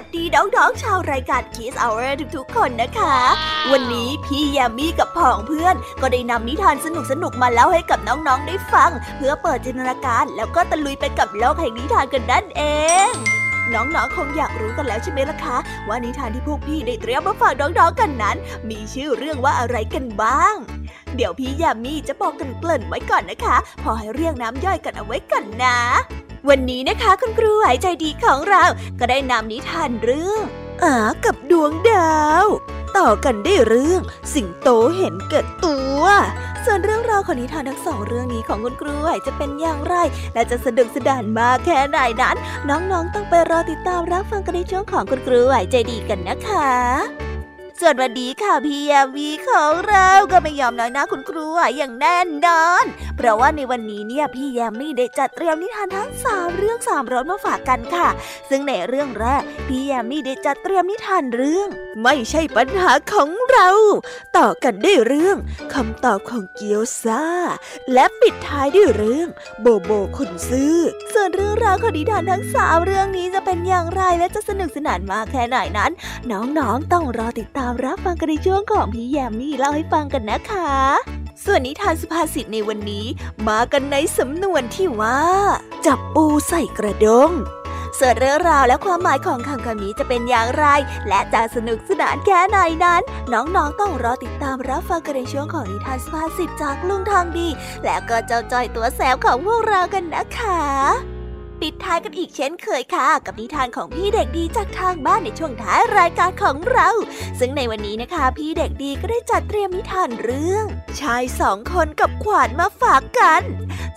วัสดีน้องๆชาวรายการ Kiss Hour ทุกๆ คนนะคะ วันนี้พี่ยามีกับพ่องเพื่อน ก็ได้นำนิทานสนุกๆมาเล่าให้กับน้องๆได้ฟัง เพื่อเปิดจินตนาการ แล้วก็ตะลุยไปกับโลกแห่งนิทานกันนั่นเองน้องๆ คงอยากรู้กันแล้วใช่ไหมล่ะคะ ว่านิทานที่พวกพี่ได้เตรียมมาฝากน้องๆ กันนั้น มีชื่อเรื่องว่าอะไรกันบ้าง เดี๋ยวพี่ยามีจะบอกกันเกริ่นไว้ก่อนนะคะ พอให้เรียงน้ำย่อยกันเอาไว้กันนะ วันนี้นะคะคุณครูหายใจดีของเราก็ได้นำนิทานเรื่องอากับดวงดาว ต่อกันได้เรื่องสิงโตเห็นเกิดตัว ส่วนเรื่องราวของนิทานทั้งสองเรื่องนี้ของคุณครูหายจะเป็นอย่างไร และจะสนุกสนานมากแค่ไหนนั้น น้องๆต้องไปรอติดตามรับฟังกันในช่วงของคุณครูหายใจดีกันนะคะ ส่วนวันดีค่ะพี่ยามีของเราก็ไม่ยอมน้อยนะคุณครูอย่างแน่นอน เพราะว่าในวันนี้เนี่ยพี่ยามีได้จัดเตรียมนิทานทั้งสามเรื่องสามรสมาฝากกันค่ะ ซึ่งในเรื่องแรกพี่ยามีได้จัดเตรียมนิทานเรื่อง ไม่ใช่ปัญหาของเรา ต่อกันด้วยเรื่องคำตอบของเกียวซาและปิดท้ายด้วยเรื่อง โบโบคุณซื้อส่วนเรื่องราวของนิทานทั้งสามเรื่องนี้จะเป็นอย่างไรและจะสนุกสนานมากแค่ไหนนั้น น้องๆต้องรอติดตามรับฟังกันในช่วงของพี่แยมมี่เล่าให้ฟังกันนะคะ ส่วนนิทานสุภาษิตในวันนี้ มากันในสำนวนที่ว่า จับปูใส่กระดงส่วนเรื่องราวและความหมายของคำคำนี้จะเป็นอย่างไร และจะสนุกสนานแค่ไหนนั้น น้องๆต้องรอติดตามรับฟังกันในช่วงของนิทานสุภาษิตจากลุงทางดี และก็เจ้าจอยตัวแสบของพวกเรากันนะคะ ปิดท้ายกันอีกเช่นเคยค่ะ กับนิทานของพี่เด็กดีจากทางบ้านในช่วงท้ายรายการของเรา ซึ่งในวันนี้นะคะ พี่เด็กดีก็ได้จัดเตรียมนิทานเรื่อง ชายสองคนกับขวานมาฝากกัน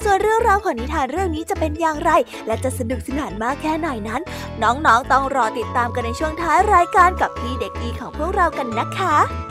ส่วนเรื่องราวของนิทานเรื่องนี้จะเป็นอย่างไร และจะสนุกสนานมากแค่ไหนนั้น น้องๆต้องรอติดตามกันในช่วงท้ายรายการกับพี่เด็กดีของพวกเรากันนะคะ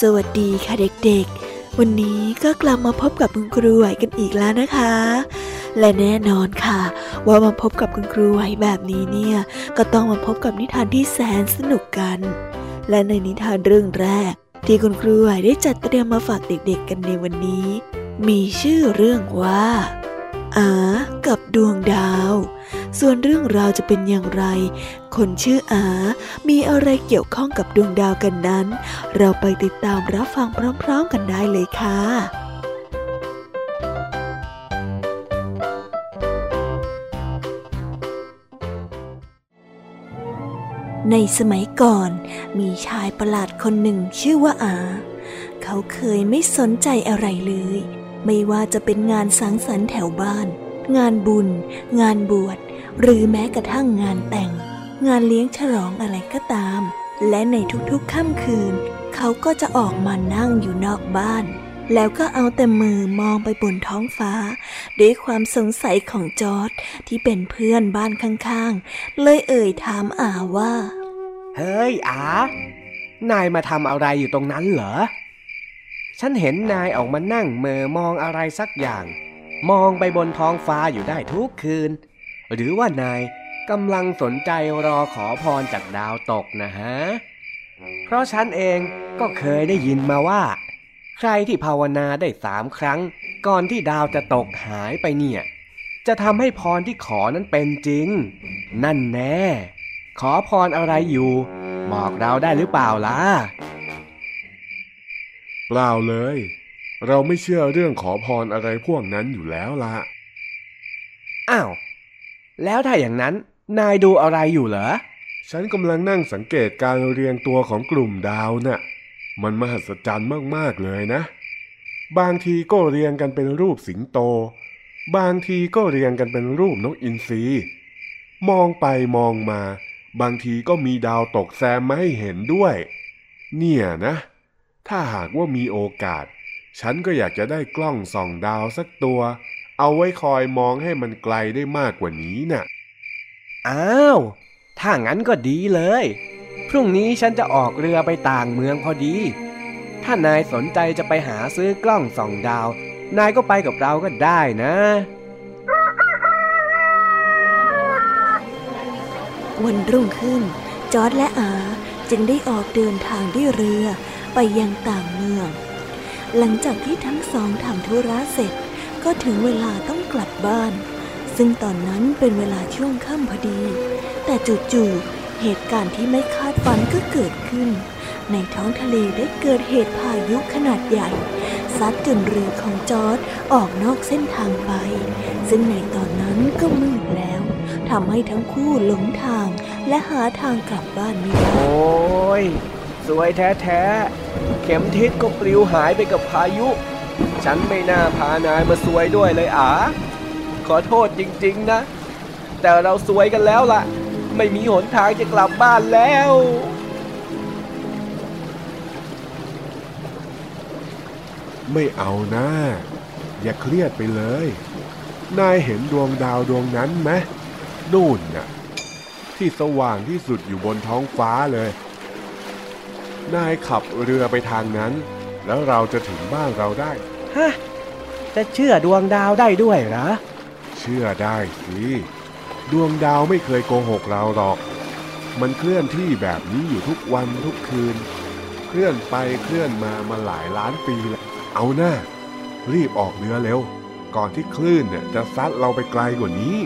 สวัสดีค่ะเด็กๆ วันนี้ก็กลับมาพบกับคุณครูไหวกันอีกแล้วนะคะ และแน่นอนค่ะ ว่ามาพบกับคุณครูไหวแบบนี้เนี่ย ก็ต้องมาพบกับนิทานที่แสนสนุกกัน และในนิทานเรื่องแรก ที่คุณครูไหวได้จัดเตรียมมาฝากเด็กๆ กันในวันนี้ มีชื่อเรื่องว่า อากับดวงดาว ส่วนเรื่องราวจะเป็นอย่างไร คนชื่ออา มีอะไรเกี่ยวข้องกับดวงดาวกันนั้น เราไปติดตามรับฟังพร้อมๆกันได้เลยค่ะในสมัยก่อนมีชายประหลาดคนหนึ่งชื่อว่าอา เขาเคยไม่สนใจอะไรเลย ไม่ว่าจะเป็นงานสังสรรค์แถวบ้าน งานบุญ งานบวช หรือแม้กระทั่งงานแต่ง งานเลี้ยงฉลองอะไรก็ตาม และในทุกๆค่ำคืน เขาก็จะออกมานั่งอยู่นอกบ้าน แล้วก็เอาแต่มือมองไปบนท้องฟ้า ด้วยความสงสัยของจอร์ดที่เป็นเพื่อนบ้านข้างๆ เลยเอ่ยถามอาว่า เฮ้ยอา นายมาทำอะไรอยู่ตรงนั้นเหรอ ฉันเห็นนายออกมานั่งเมอมองอะไรสักอย่าง มองไปบนท้องฟ้าอยู่ได้ทุกคืน หรือว่านายกำลังสนใจรอขอพรจากดาวตกนะฮะ เพราะฉันเองก็เคยได้ยินมาว่า ใครที่ภาวนาได้สามครั้ง ก่อนที่ดาวจะตกหายไปเนี่ย จะทำให้พรที่ขอนั้นเป็นจริง นั่นแน่ ขอพรอะไรอยู่ บอกเราได้หรือเปล่าล่ะ เปล่าเลย เราไม่เชื่อเรื่องขอพรอะไรพวกนั้นอยู่แล้วละอ้าว แล้วถ้าอย่างนั้น นายดูอะไรอยู่เหรอ ฉันกำลังนั่งสังเกตการเรียงตัวของกลุ่มดาวน่ะ มันมหัศจรรย์มากๆเลยนะ บางทีก็เรียงกันเป็นรูปสิงโต บางทีก็เรียงกันเป็นรูปนกอินทรีมองไปมองมา บางทีก็มีดาวตกแซมมาให้เห็นด้วย เนี่ยนะ ถ้าหากว่ามีโอกาส ฉันก็อยากจะได้กล้องส่องดาวสักตัว เอาไว้คอยมองให้มันไกลได้มากกว่านี้น่ะ อ้าว ถ้างั้นก็ดีเลย พรุ่งนี้ฉันจะออกเรือไปต่างเมืองพอดี ถ้านายสนใจจะไปหาซื้อกล้องส่องดาว นายก็ไปกับเราก็ได้นะวันรุ่งขึ้น จอร์ดและอาจึงได้ออกเดินทางด้วยเรือ ไปยังต่างเมือง หลังจากที่ทั้งสองทำธุระเสร็จ ก็ถึงเวลาต้องกลับบ้าน ซึ่งตอนนั้นเป็นเวลาช่วงค่ำพอดี แต่จู่ๆเหตุการณ์ที่ไม่คาดฝันก็เกิดขึ้น ในท้องทะเลได้เกิดเหตุพายุขนาดใหญ่ซัดจนเรือของจอร์ดออกนอกเส้นทางไป ซึ่งในตอนนั้นก็มืดแล้วทำให้ทั้งคู่หลงทางและหาทางกลับบ้านไม่ได้โอ้ย สวยแท้ๆ เข็มทิศก็ปลิวหายไปกับพายุ ฉันไม่น่าพานายมาสวยด้วยเลยอาขอโทษจริง ๆ นะ แต่เราสวยกันแล้วล่ะ ไม่มีหนทางจะกลับบ้านแล้วไม่เอานะ อย่าเครียดไปเลย นายเห็นดวงดาวดวงนั้นไหมนู่นน่ะ ที่สว่างที่สุดอยู่บนท้องฟ้าเลย นายขับเรือไปทางนั้น แล้วเราจะถึงบ้านเราได้ ฮะ จะเชื่อดวงดาวได้ด้วยเหรอ เชื่อได้สิ ดวงดาวไม่เคยโกหกเราหรอก มันเคลื่อนที่แบบนี้อยู่ทุกวันทุกคืน เคลื่อนไปเคลื่อนมามาหลายล้านปีแล้ว เอาหน้า รีบออกเรือเร็ว ก่อนที่คลื่นเนี่ยจะซัดเราไปไกลกว่านี้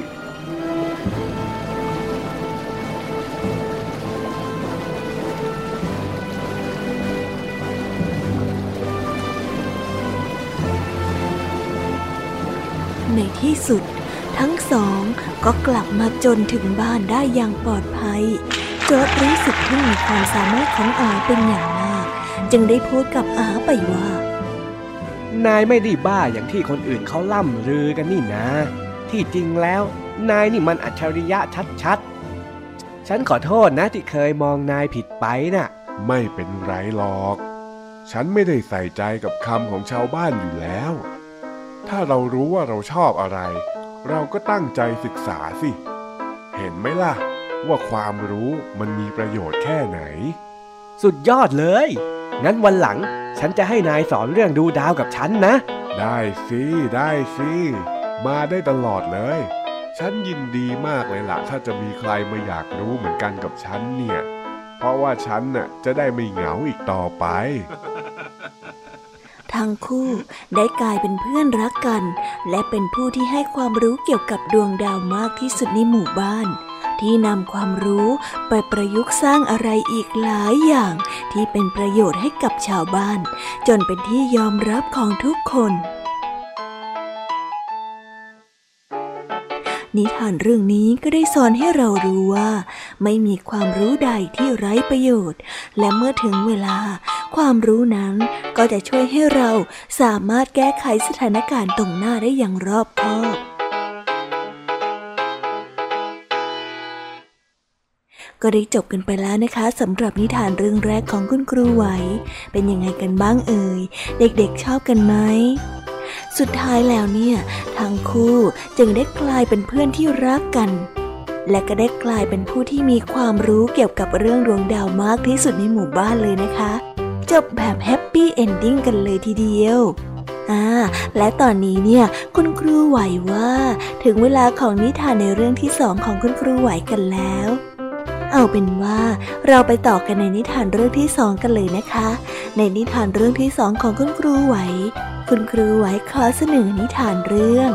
ที่สุดททั้งสองก็กลับมาจนถึงบ้านได้อย่างปลอดภัยจอร์ดรู้สึกทึ่งในความสามารถของอาเป็นอย่างมาก จึงได้พูดกับอาไปว่า นายไม่ได้บ้าอย่างที่คนอื่นเขาล่ำลือกันนี่นะ ที่จริงแล้ว นายนี่มันอัจฉริยะชัดๆ ฉันขอโทษนะที่เคยมองนายผิดไปน่ะ ไม่เป็นไรหรอก ฉันไม่ได้ใส่ใจกับคำของชาวบ้านอยู่แล้ว ถ้าเรารู้ว่าเราชอบอะไร เราก็ตั้งใจศึกษาสิ เห็นไหมล่ะ ว่าความรู้มันมีประโยชน์แค่ไหน สุดยอดเลย งั้นวันหลังฉันจะให้นายสอนเรื่องดูดาวกับฉันนะ ได้สิ ได้สิ มาได้ตลอดเลย ฉันยินดีมากเลยล่ะ ถ้าจะมีใครมาอยากรู้เหมือนกันกับฉันเนี่ย เพราะว่าฉันน่ะจะได้ไม่เหงาอีกต่อไป ทั้งคู่ได้กลายเป็นเพื่อนรักกัน และเป็นผู้ที่ให้ความรู้เกี่ยวกับดวงดาวมากที่สุดในหมู่บ้าน ที่นำความรู้ไปประยุกต์สร้างอะไรอีกหลายอย่าง ที่เป็นประโยชน์ให้กับชาวบ้าน จนเป็นที่ยอมรับของทุกคนนิทานเรื่องนี้ก็ได้สอนให้เรารู้ว่า ไม่มีความรู้ใดที่ไร้ประโยชน์ และเมื่อถึงเวลา ความรู้นั้นก็จะช่วยให้เราสามารถแก้ไขสถานการณ์ตรงหน้าได้อย่างรอบคอบก็ได้จบกันไปแล้วนะคะสำหรับนิทานเรื่องแรกของคุณครูไหว เป็นยังไงกันบ้างเอ่ย เด็กๆชอบกันไหม สุดท้ายแล้วเนี่ย ทั้งคู่จึงได้กลายเป็นเพื่อนที่รักกัน และก็ได้กลายเป็นผู้ที่มีความรู้เกี่ยวกับเรื่องดวงดาวมากที่สุดในหมู่บ้านเลยนะคะ จบแบบแฮปปี้เอนดิ้งกันเลยทีเดียว อ่า และตอนนี้เนี่ย คุณครูไหวว่า ถึงเวลาของนิทานในเรื่องที่สองของคุณครูไหวกันแล้ว เอาเป็นว่าเราไปต่อกันในนิทานเรื่องที่สองกันเลยนะคะ ในนิทานเรื่องที่สองของคุณครูไหว คุณครูไหวขอเสนอนิทานเรื่อง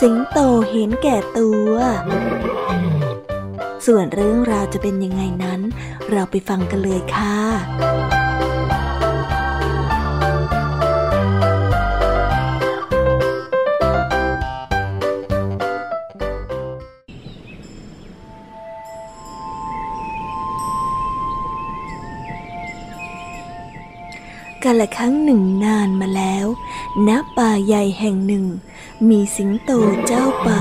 สิงโตเห็นแก่ตัวส่วนเรื่องราวจะเป็นยังไงนั้น เราไปฟังกันเลยค่ะ กาลครั้งหนึ่งนานมาแล้ว ณ ป่าใหญ่แห่งหนึ่ง มีสิงโตเจ้าป่า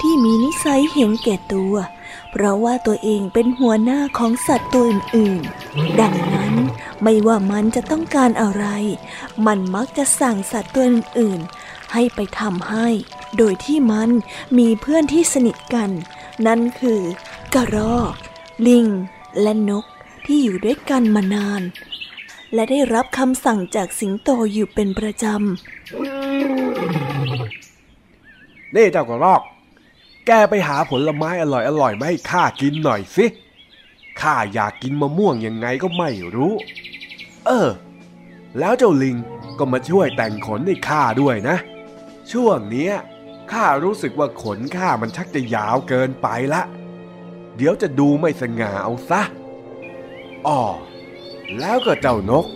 ที่มีนิสัยเห็นแก่ตัว เพราะว่าตัวเองเป็นหัวหน้าของสัตว์ตัวอื่นๆ ดังนั้นไม่ว่ามันจะต้องการอะไร มันมักจะสั่งสัตว์ตัวอื่นๆ ให้ไปทำให้ โดยที่มันมีเพื่อนที่สนิทกัน นั่นคือกระรอก ลิง และนกที่อยู่ด้วยกันมานาน และได้รับคำสั่งจากสิงโตอยู่เป็นประจำ นี่เจ้ากระรอก แกไปหาผลไม้อร่อยอร่อยมาให้ข้ากินหน่อยสิ ข้าอยากกินมะม่วงยังไงก็ไม่รู้ เออ แล้วเจ้าลิงก็มาช่วยแต่งขนให้ข้าด้วยนะ ช่วงเนี้ยข้ารู้สึกว่าขนข้ามันชักจะยาวเกินไปละ เดี๋ยวจะดูไม่สง่าเอาซะ อ๋อ แล้วก็เจ้านก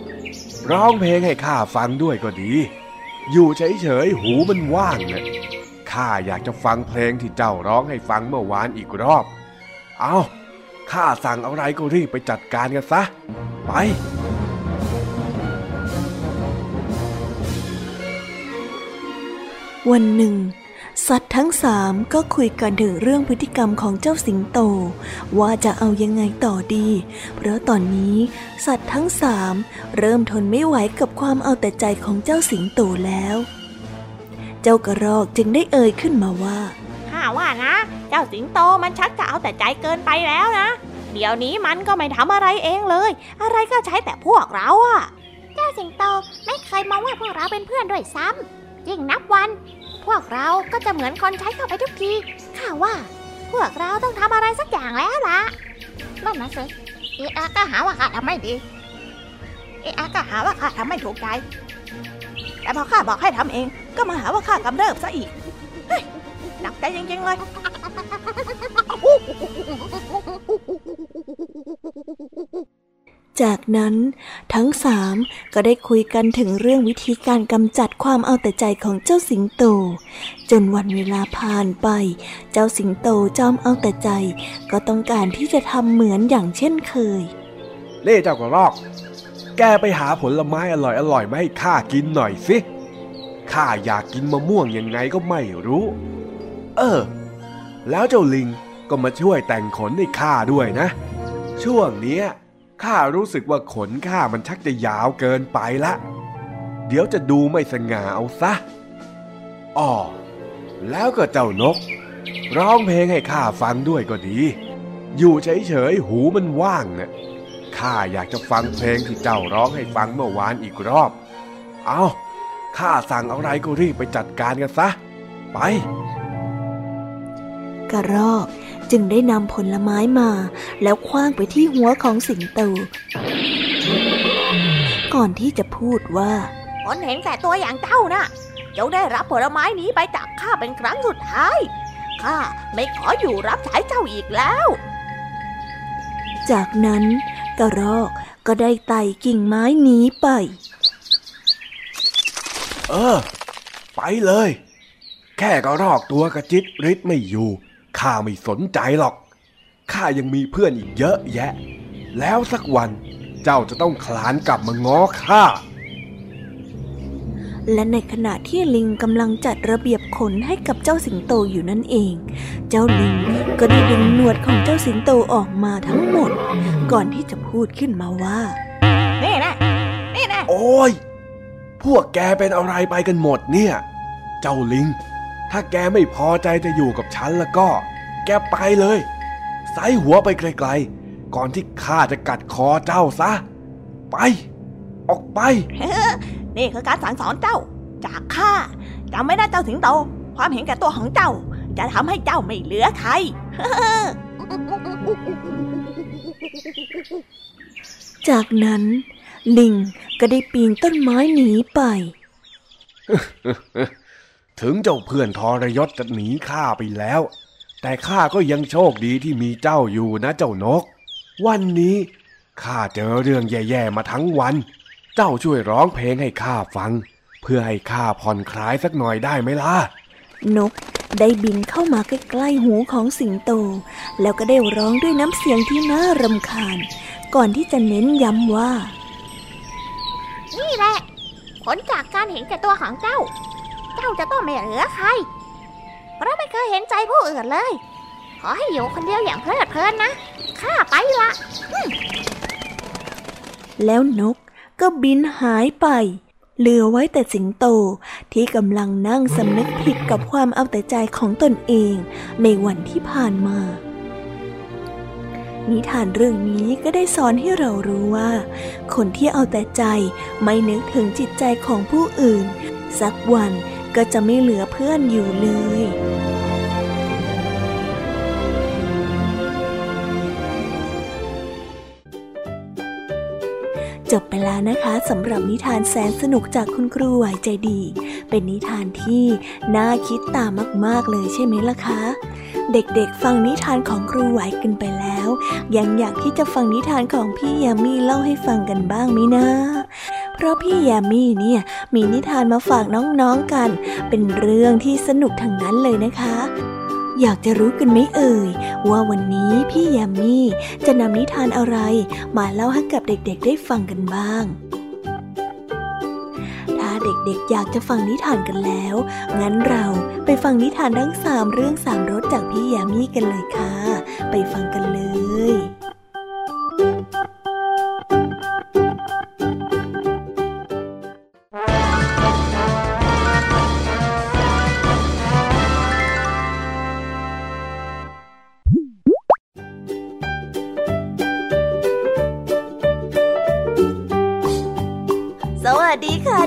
ร้องเพลงให้ข้าฟังด้วยก็ดี อยู่เฉยๆหูมันว่างเนะข้าอยากจะฟังเพลงที่เจ้าร้องให้ฟังเมื่อวานอีกรอบ เอาข้าสั่งอะไรก็รีบไปจัดการกันซะ ไปวันหนึ่ง สัตว์ทั้งสามก็คุยกันถึงเรื่องพฤติกรรมของเจ้าสิงโต ว่าจะเอายังไงต่อดี เพราะตอนนี้สัตว์ทั้งสามเริ่มทนไม่ไหวกับความเอาแต่ใจของเจ้าสิงโตแล้ว เจ้ากระรอกจึงได้เอ่ยขึ้นมาว่าข้าว่านะ เจ้าสิงโตมันชักจะเอาแต่ใจเกินไปแล้วนะ เดี๋ยวนี้มันก็ไม่ทำอะไรเองเลย อะไรก็ใช้แต่พวกเราอะเจ้าสิงโตไม่เคยมองว่าพวกเราเป็นเพื่อนด้วยซ้ำยิ่งนับวัน พวกเราก็จะเหมือนคนใช้เข้าไปทุกทีข้าว่า พวกเราต้องทำอะไรสักอย่างแล้วล่ะนั่นนะสิเอะอะก็หาว่าข้าทำไม่ดีเอะอะก็หาว่าข้าทำไม่ถูกใจ แต่พอข้าบอกให้ทำเอง ก็มาหาว่าข้ากำเริบซะอีกหนักใจจริงๆเลย จากนั้นทั้งสามก็ได้คุยกันถึงเรื่องวิธีการกำจัดความเอาแต่ใจของเจ้าสิงโต จนวันเวลาผ่านไป เจ้าสิงโตจอมเอาแต่ใจ ก็ต้องการที่จะทำเหมือนอย่างเช่นเคย เล่เจ้ากระรอก แกไปหาผลไม้อร่อยๆมาให้ข้ากินหน่อยสิข้าอยากกินมะม่วงยังไงก็ไม่รู้ เออ แล้วเจ้าลิงก็มาช่วยแต่งขนให้ข้าด้วยนะ ช่วงเนี้ย ข้ารู้สึกว่าขนข้ามันชักจะยาวเกินไปละ เดี๋ยวจะดูไม่สง่าเอาซะอ๋อแล้วก็เจ้านก ร้องเพลงให้ข้าฟังด้วยก็ดี อยู่เฉยๆหูมันว่างน่ะข้าอยากจะฟังเพลงที่เจ้าร้องให้ฟังเมื่อวานอีกรอบ เอาข้าสั่งอะไรก็รีบไปจัดการกันซะ ไป กระรอก จึงได้นำผลไม้มา แล้วคว้างไปที่หัวของสิงโต ก่อนที่จะพูดว่าคนเห็นแก่ตัวอย่างเจ้านะ่ะจงได้รับผลไม้นี้ไปจากข้าเป็นครั้งสุดท้ายข้าไม่ขออยู่รับใช้เจ้าอีกแล้ว จากนั้นกระรอกก็ได้ไต่กิ่งไม้หนีไป เออ ไปเลย แค่กระรอกตัวกระจิตริดไม่อยู่ ข้าไม่สนใจหรอก ข้ายังมีเพื่อนอีกเยอะแยะ แล้วสักวันเจ้าจะต้องคลานกลับมาง้อข้า และในขณะที่ลิงกำลังจัดระเบียบขนให้กับเจ้าสิงโตอยู่นั่นเอง เจ้าลิงก็ได้ดึงหนวดของเจ้าสิงโตออกมาทั้งหมด ก่อนที่จะพูดขึ้นมาว่า นี่นะ นี่นะ โอ้ย พวกแกเป็นอะไรไปกันหมดเนี่ย เจ้าลิง ถ้าแกไม่พอใจจะอยู่กับฉันแล้วก็ แกไปเลยไซหัวไปไกลๆ ก่อนที่ข้าจะกัดคอเจ้าซะ ไป ออกไป นี่คือการสั่งสอนเจ้า จากข้าจำไม่ได้เจ้าสิงโต ความเห็นแก่ตัวของเจ้า จะทำให้เจ้าไม่เหลือใครจากนั้นลิงก็ได้ปีนต้นไม้หนีไป ถึงเจ้าเพื่อนทรยศจะหนีข้าไปแล้ว แต่ข้าก็ยังโชคดีที่มีเจ้าอยู่นะเจ้านก วันนี้ข้าเจอเรื่องแย่ๆมาทั้งวัน เจ้าช่วยร้องเพลงให้ข้าฟัง เพื่อให้ข้าผ่อนคลายสักหน่อยได้ไหมล่ะ นกได้บินเข้ามาใกล้ๆหูของสิงโต แล้วก็ได้ร้องด้วยน้ำเสียงที่น่ารำคาญ ก่อนที่จะเน้นย้ำว่า นี่แหละผลจากการเห็นแก่ตัวของเจ้า เจ้าจะต้องไม่เหลือใคร เพราะไม่เคยเห็นใจผู้อื่นเลย ขอให้อยู่คนเดียวอย่างเพลิดเพลินนะ ข้าไปละ แล้วนกก็บินหายไป เหลือไว้แต่สิงโตที่กำลังนั่งสำนึกผิดกับความเอาแต่ใจของตนเองในวันที่ผ่านมา นิทานเรื่องนี้ก็ได้สอนให้เรารู้ว่า คนที่เอาแต่ใจไม่นึกถึงจิตใจของผู้อื่น สักวัน ก็จะไม่เหลือเพื่อนอยู่เลยจบไปแล้วนะคะสำหรับนิทานแสนสนุกจากคุณครูไหวใจดี เป็นนิทานที่น่าคิดตามมาก ๆ เลยใช่ไหมล่ะคะ เด็กๆ ฟังนิทานของครูไหวกันไปแล้ว ยังอยากที่จะฟังนิทานของพี่ยามีเล่าให้ฟังกันบ้างไหมนะ ราะพี่แยามีเนี่ยมีนิทานมาฝากน้องๆกัน เป็นเรื่องที่สนุกทั้งนั้นเลยนะคะ อยากจะรู้กันไหมเอ่ย ว่าวันนี้พี่แยามีจะนำนิทานอะไร มาเล่าให้กับเด็กๆได้ฟังกันบ้างถ้าเด็กๆ อยากจะฟังนิทานกันแล้ว งั้นเราไปฟังนิทานทั้งสามเรื่องสามรสจากพี่ยามีกันเลยค่ะ ไปฟังกันเลย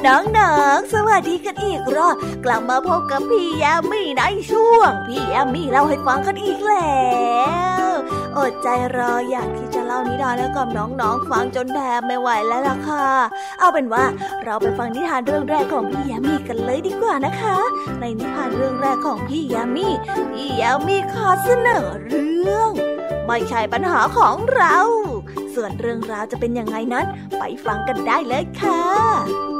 น้องๆ สวัสดีกันอีกรอบ กลับมาพบกับพี่ยามีในช่วง พี่ยามีเล่าให้ฟังกันอีกแล้วอดใจรออยากที่จะเล่านิทานให้วกับน้องๆ ฟังจนแทบไม่ไหวแล้วล่ะค่ะ เอาเป็นว่าเราไปฟังนิทานเรื่องแรกของพี่ยามีกันเลยดีกว่านะคะ ในนิทานเรื่องแรกของพี่ยามีพี่ยามีขอเสนอเรื่อง ไม่ใช่ปัญหาของเราสส่วนเรื่องราวจะเป็นยังไงนั้น ไปฟังกันได้เลยค่ะ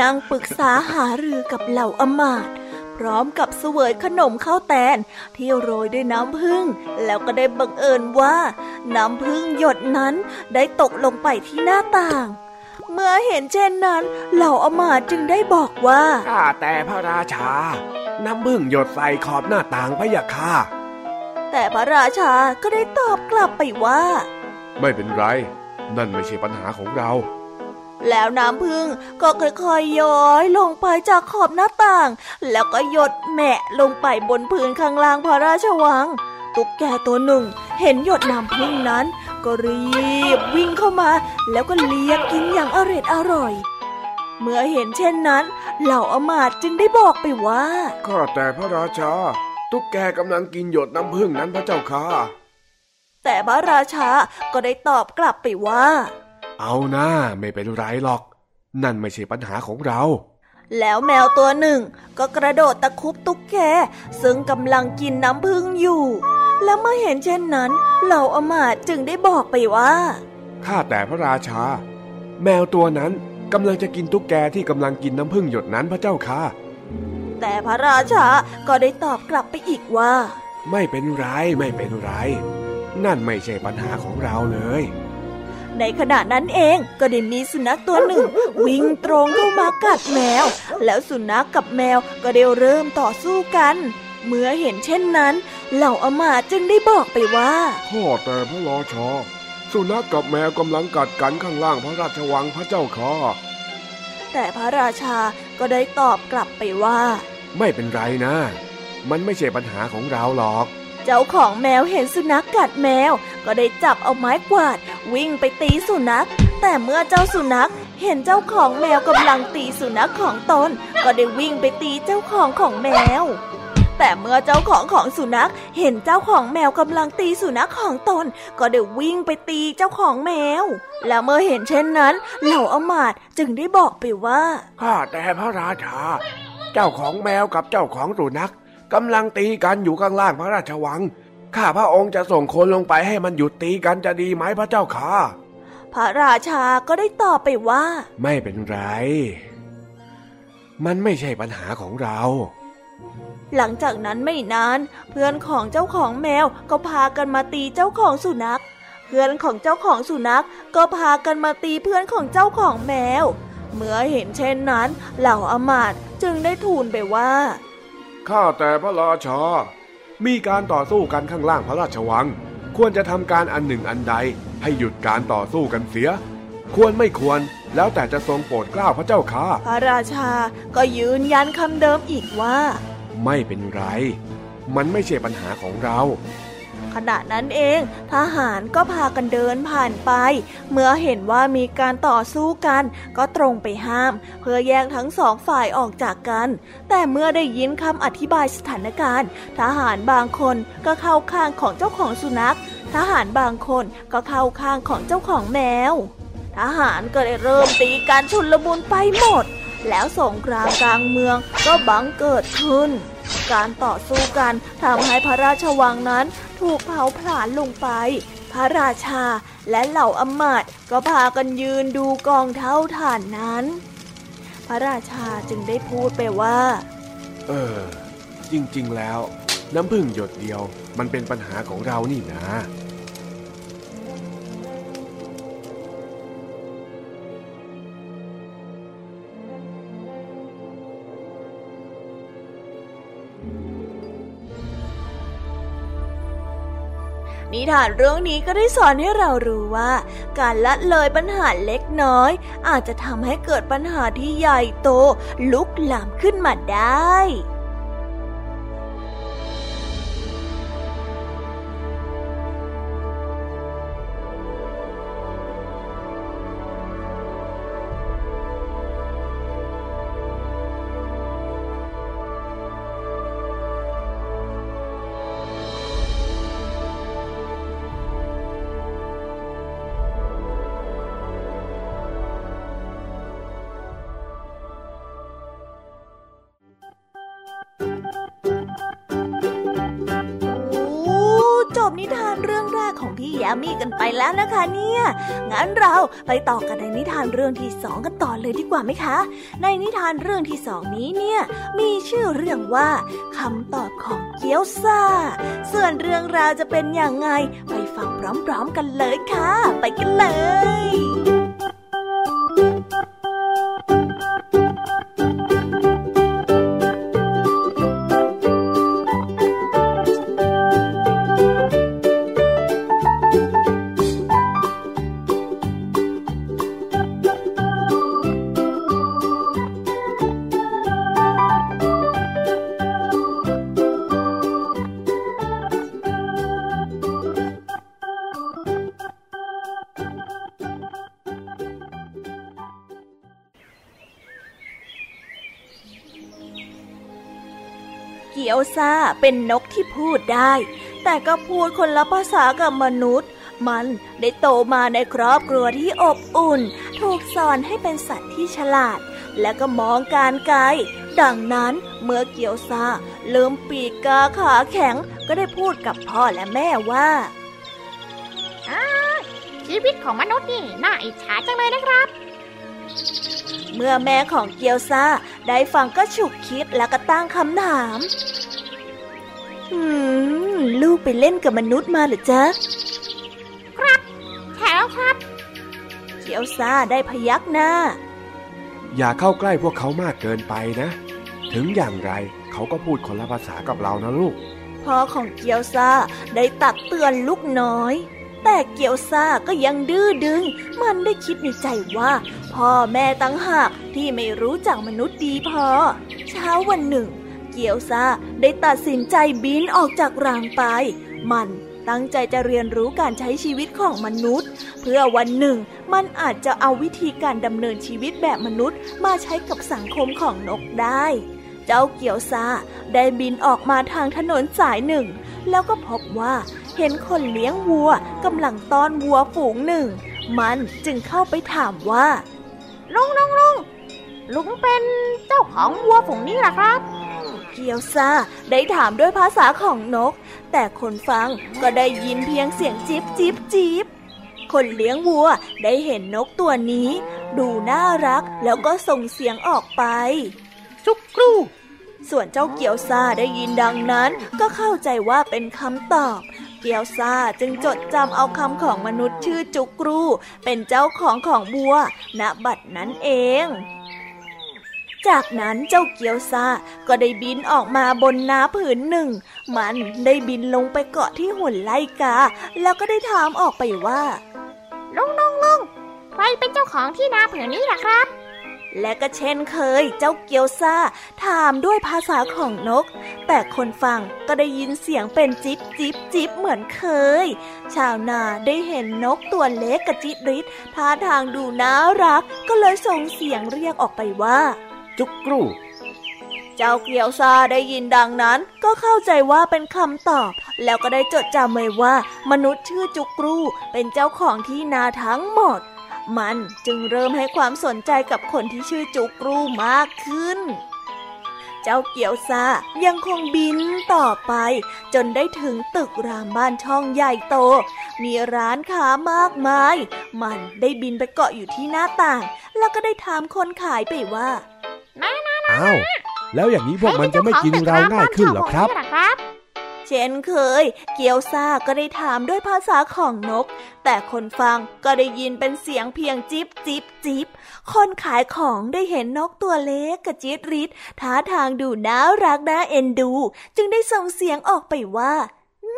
นั่งปรึกษาหารือกับเหล่าอมาตย์พร้อมกับเสวยขนมข้าวแตนที่โรยด้วยน้ำผึ้งแล้วก็ได้บังเอิญว่า น้ำผึ้งหยดนั้นได้ตกลงไปที่หน้าต่าง เมื่อเห็นเช่นนั้น เหล่าอมาตย์จึงได้บอกว่าข้าแต่พระราชา น้ำบึ้งหยดใส่ขอบหน้าต่างพะยะค่ะ แต่พระราชาก็ได้ตอบกลับไปว่า ไม่เป็นไร นั่นไม่ใช่ปัญหาของเรา แล้วน้ำพึ่งก็ค่อยๆย้อยลงไปจากขอบหน้าต่าง แล้วก็หยดแหมะลงไปบนพื้นข้างล่างพระราชวัง ตุ๊กแกตัวหนึ่ง เห็นหยดน้ำพึ่งนั้น ก็รีบวิ่งเข้ามา แล้วก็เลียกินอย่างอร่อยอร่อย เมื่อเห็นเช่นนั้น เหล่าอมาตย์จึงได้บอกไปว่าข้าแต่พระราชา ตุ๊กแกกำลังกินหยดน้ำผึ้งนั้นพระเจ้าค่ะแต่พระราชาก็ได้ตอบกลับไปว่า เอาหน้าไม่เป็นไรหรอก นั่นไม่ใช่ปัญหาของเรา แล้วแมวตัวหนึ่ง ก็กระโดดตะคุบตุ๊กแกซึ่งกำลังกินน้ำผึ้งอยู่ แล้วเมื่อเห็นเช่นนั้น เหล่าอมาตย์จึงได้บอกไปว่าข้าแต่พระราชา แมวตัวนั้นกำลังจะกินตุ๊กแกที่กำลังกินน้ำผึ้งหยดนั้นพระเจ้าค่ะ แต่พระราชาก็ได้ตอบกลับไปอีกว่า ไม่เป็นไรไม่เป็นไร นั่นไม่ใช่ปัญหาของเราเลย ในขณะนั้นเองก็ได้มีสุนัขตัวหนึ่ง วิ่งตรงเข้ามากัดแมว แล้วสุนัขกกับแมวก็ได้เริ่มต่อสู้กัน เมื่อเห็นเช่นนั้น เหล่าอมาตย์จึงได้บอกไปว่าข้อแต่พระราชาสุนัขกับแมวกำลังกัดกันข้างล่างพระราชวังพระเจ้าค่ะแต่พระราชาก็ได้ตอบกลับไปว่า ไม่เป็นไรนะ มันไม่ใช่ปัญหาของเราหรอก เจ้าของแมวเห็นสุนัขกัดแมว ก็ได้จับเอาไม้กวาด วิ่งไปตีสุนัข แต่เมื่อเจ้าสุนัขเห็นเจ้าของแมวกำลังตีสุนัขของตน ก็ได้วิ่งไปตีเจ้าของของแมว แต่เมื่อเจ้าของของสุนัข เห็นเจ้าของแมวกำลังตีสุนัขของตน ก็ได้วิ่งไปตีเจ้าของแมว แล้วเมื่อเห็นเช่นนั้น เหล่าอมาตจึงได้บอกไปว่า ข้าแต่พระราชา เจ้าของแมวกับเจ้าของสุนัขกำลังตีกันอยู่ข้างล่างพระราชวัง ข้าพระองค์จะส่งคนลงไปให้มันหยุดตีกันจะดีไหมพระเจ้าค่ะ พระราชาก็ได้ตอบไปว่า ไม่เป็นไร มันไม่ใช่ปัญหาของเรา หลังจากนั้นไม่นานเพื่อนของเจ้าของแมวก็พากันมาตีเจ้าของสุนัข เพื่อนของเจ้าของสุนัขก็พากันมาตีเพื่อนของเจ้าของแมว เมื่อเห็นเช่นนั้น เหล่าอมาตย์จึงได้ทูลไปว่า ข้าแต่พระราชา มีการต่อสู้กันข้างล่างพระราชวัง ควรจะทำการอันหนึ่งอันใด ให้หยุดการต่อสู้กันเสีย ควรไม่ควรแล้วแต่จะทรงโปรดเกล้าพระเจ้าค่ะ พระราชาก็ยืนยันคำเดิมอีกว่า ไม่เป็นไร มันไม่ใช่ปัญหาของเรา ขณะนั้นเอง ทหารก็พากันเดินผ่านไป เมื่อเห็นว่ามีการต่อสู้กัน ก็ตรงไปห้าม เพื่อแยกทั้งสองฝ่ายออกจากกัน แต่เมื่อได้ยินคำอธิบายสถานการณ์ ทหารบางคนก็เข้าข้างของเจ้าของสุนัข ทหารบางคนก็เข้าข้างของเจ้าของแมวทหารก็ได้เริ่มตีการชุนลมุนไปหมด แล้วสงครามกลางเมืองก็บังเกิดขึ้น การต่อสู้กันทำให้พระราชวังนั้นถูกเผาผลาญลงไป พระราชาและเหล่าอำมาตย์ก็พากันยืนดูกองเท่าฐานนั้น พระราชาจึงได้พูดไปว่า เออ จริงๆแล้ว น้ำพึ่งหยดเดียวมันเป็นปัญหาของเรานี่นะ นิทานเรื่องนี้ก็ได้สอนให้เรารู้ว่า การละเลยปัญหาเล็กน้อย อาจจะทำให้เกิดปัญหาที่ใหญ่โตลุกลามขึ้นมาได้ มีกันไปแล้วนะคะเนี่ย งั้นเราไปต่อกันในนิทานเรื่องที่สองกันต่อเลยดีกว่าไหมคะ ในนิทานเรื่องที่สองนี้เนี่ยมีชื่อเรื่องว่าคำตอบของเกี๊ยวซ่า ส่วนเรื่องราวจะเป็นอย่างไง ไปฟังพร้อมๆกันเลยค่ะ ไปกันเลย เป็นนกที่พูดได้ แต่ก็พูดคนละภาษากับมนุษย์ มันได้โตมาในครอบครัวที่อบอุ่น ถูกสอนให้เป็นสัตว์ที่ฉลาด และก็มองการไกล ดังนั้นเมื่อเกียวซาเริ่มปีกกาขาแข็งก็ได้พูดกับพ่อและแม่ว่าชีวิตของมนุษย์นี่น่าอิจฉาจังเลยนะครับ เมื่อแม่ของเกียวซาได้ฟังก็ฉุกคิดแล้วก็ตั้งคำถามหืม ลูกไปเล่นกับมนุษย์มาเหรือจ๊ะแถวครับเกียวซาได้พยักหน้า อย่าเข้าใกล้พวกเขามากเกินไปนะ ถึงอย่างไรเขาก็พูดคนละภาษากับเรานะลูก พ่อของเกียวซาได้ตักเตือนลูกน้อยแต่เกียวซาก็ยังดื้อดึง มันได้คิดในใจว่า พ่อแม่ตั้งหากที่ไม่รู้จักมนุษย์ดีพอ เช้าวันหนึ่ง เกียวซาได้ตัดสินใจบินออกจากรังไป มันตั้งใจจะเรียนรู้การใช้ชีวิตของมนุษย์ เพื่อวันหนึ่ง มันอาจจะเอาวิธีการดำเนินชีวิตแบบมนุษย์ มาใช้กับสังคมของนกได้ เจ้าเกียวซาได้บินออกมาทางถนนสายหนึ่ง แล้วก็พบว่าเห็นคนเลี้ยงวัวกำลังต้อนวัวฝูงหนึ่ง มันจึงเข้าไปถามว่าลุงลุงลุงลุงเป็นเจ้าของวัวฝูงนี้หรอครับ เกียวซาได้ถามด้วยภาษาของนก แต่คนฟังก็ได้ยินเพียงเสียงจิบจิบจิบคนเลี้ยงวัวได้เห็นนกตัวนี้ ดูน่ารักแล้วก็ส่งเสียงออกไปจุกกรูส่วนเจ้าเกียวซาได้ยินดังนั้น ก็เข้าใจว่าเป็นคำตอบ เกียวซาจึงจดจำเอาคำของมนุษย์ชื่อจุกรู เป็นเจ้าของของบัว ณบัดนั้นเอง จากนั้นเจ้าเกียวซาก็ได้บินออกมาบนน้าผืนหนึ่ง มันได้บินลงไปเกาะที่หุ่นไลกา แล้วก็ได้ถามออกไปว่าลุงลุงลุงใครเป็นเจ้าของที่นาผืนนี้ล่ะครับ และก็เช่นเคย เจ้าเกียวซาถามด้วยภาษาของนก แต่คนฟังก็ได้ยินเสียงเป็นจิบจิบจิบเหมือนเคย ชาวนาได้เห็นนกตัวเล็กกระจิตริดท่าทางดูน่ารัก ก็เลยส่งเสียงเรียกออกไปว่า จุกกรูเจ้าเกียวซาได้ยินดังนั้น ก็เข้าใจว่าเป็นคำตอบ แล้วก็ได้จดจำไว้ว่า มนุษย์ชื่อจุกรูเป็นเจ้าของที่นาทั้งหมด มันจึงเริ่มให้ความสนใจกับคนที่ชื่อจุกรูมากขึ้น เจ้าเกียวซายังคงบินต่อไป จนได้ถึงตึกรามบ้านช่องใหญ่โต มีร้านค้ามากมาย มันได้บินไปเกาะอยู่ที่หน้าต่าง แล้วก็ได้ถามคนขายไปว่า อ้าว แล้วอย่างนี้พวกมันจะไม่กินเราง่ายขึ้นเหรอครับใคเป็นเจ้าของตึกร้างบ้านช่องผมนี่ล่ะครับ เช่นเคย เกียวซาก็ได้ถามด้วยภาษาของนก แต่คนฟังก็ได้ยินเป็นเสียงเพียงจิบจิบจิบคนขายของได้เห็นนกตัวเล็กกระจิตริดท่าทางดูน่ารักน่าเอ็นดู จึงได้ส่งเสียงออกไปว่าอื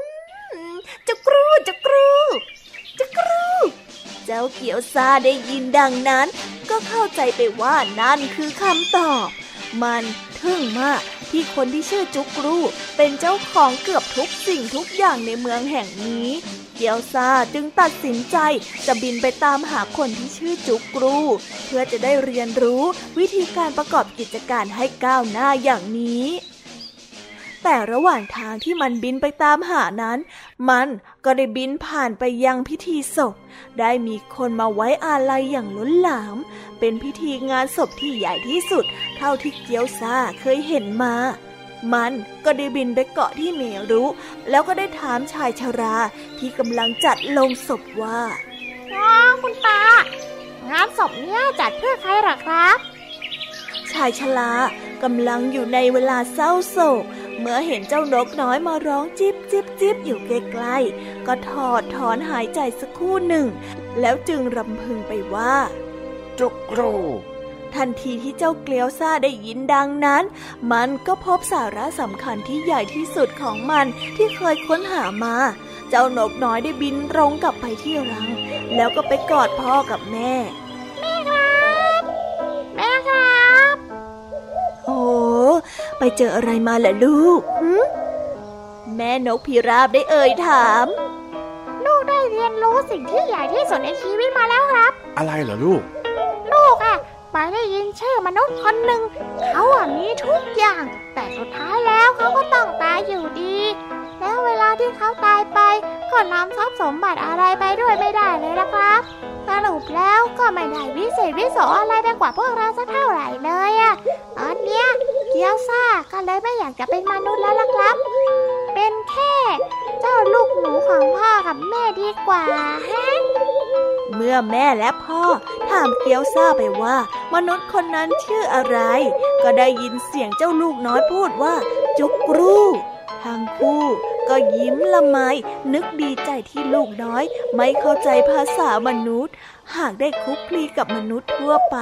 มจะกรูจะกรูจะกรูเจ้าเกียวซาได้ยินดังนั้น ก็เข้าใจไปว่านั่นคือคำตอบ มันทึ่งมากที่คนที่ชื่อจุกรูเป็นเจ้าของเกือบทุกสิ่งทุกอย่างในเมืองแห่งนี้เกียวซาจึงตัดสินใจจะบินไปตามหาคนที่ชื่อจุกรู เพื่อจะได้เรียนรู้วิธีการประกอบกิจการให้ก้าวหน้าอย่างนี้ แต่ระหว่างทางที่มันบินไปตามหานั้น มันก็ได้บินผ่านไปยังพิธีศพ ได้มีคนมาไว้อาลัยอย่างล้นหลาม เป็นพิธีงานศพที่ใหญ่ที่สุด เท่าที่เกียวซาเคยเห็นมามันก็ได้บินไปเกาะที่เมรุแล้วก็ได้ถามชายชราที่กำลังจัดลงศพว่าอ๋อคุณตางานศพเนี้ยจัดเพื่อใครหรอครับ ชายชรากำลังอยู่ในเวลาเศร้าโศก เมื่อเห็นเจ้านกน้อยมาร้องจิบจิบจิบอยู่ใกล้ๆก็ถอดถอนหายใจสักครู่หนึ่ง แล้วจึงรำพึงไปว่า จุกรูทันทีที่เจ้าเกลียวซ่าได้ยินดังนั้น มันก็พบสาระสำคัญที่ใหญ่ที่สุดของมันที่เคยค้นหามา เจ้านกน้อยได้บินตรงกลับไปที่รัง แล้วก็ไปกอดพ่อกับแม่ แม่ค ไปเจออะไรมาล่ะลูก แม่นกพิราบได้เอ่ยถาม ลูกได้เรียนรู้สิ่งที่ใหญ่ที่สุดในชีวิตมาแล้วครับ อะไรเหรอลูก ลูกอะไปได้ยินชื่อมนุษย์คนหนึ่งเขาอะมีทุกอย่าง แต่สุดท้ายแล้วเขาก็ต้องตายอยู่ดี แล้วเวลาที่เขาตายไปก็นำทรัพย์สมบัติอะไรไปด้วยไม่ได้เลยนะครับสรุปแล้วก็ไม่ได้วิเศษวิโสอะไรไปกว่าพวกเราสักเท่าไหร่เลยอะตอนเนี้ยเกียวซ่าก็เลยไม่อยากจะเป็นมนุษย์แล้วล่ะครับ เป็นแค่เจ้าลูกหนูของพ่อกับแม่ดีกว่าฮะเมื่อแม่และพ่อถามเกียวซ่าไปว่า มนุษย์คนนั้นชื่ออะไร ก็ได้ยินเสียงเจ้าลูกน้อยพูดว่าจุกรู ทั้งคู่ก็ยิ้มละไมนึกดีใจที่ลูกน้อย ไม่เข้าใจภาษามนุษย์ หากได้คุกคลีกับมนุษย์ทั่วไป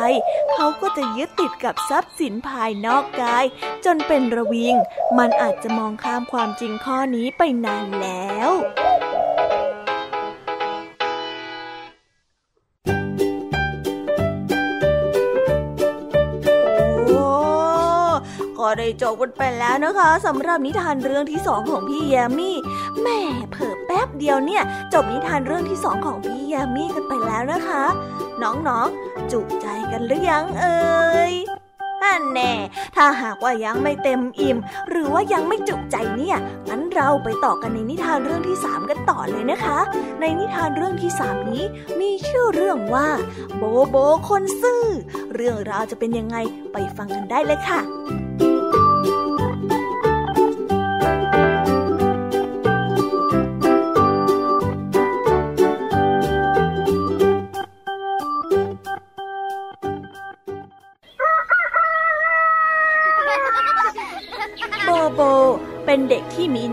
เขาก็จะยึดติดกับทรัพย์สินภายนอกกาย จนเป็นระวิง มันอาจจะมองข้ามความจริงข้อนี้ไปนานแล้ว ได้จบกันไปแล้วนะคะสำหรับนิทานเรื่องที่สองของพี่แยมมี่แม่เผิ่แป๊บเดียวเนี่ย จบนิทานเรื่องที่สองของพี่แยมมี่กันไปแล้วนะคะ น้องๆ จุใจกันหรือยังเอ่ยนั่นแน่ ถ้าหากว่ายังไม่เต็มอิ่ม หรือว่ายังไม่จุใจเนี่ย งั้นเราไปต่อกันในนิทานเรื่องที่สามกันต่อเลยนะคะ ในนิทานเรื่องที่สามนี้มีชื่อเรื่องว่า โบโบคนซื่อ เรื่องราวจะเป็นยังไงไปฟังกันได้เลยค่ะ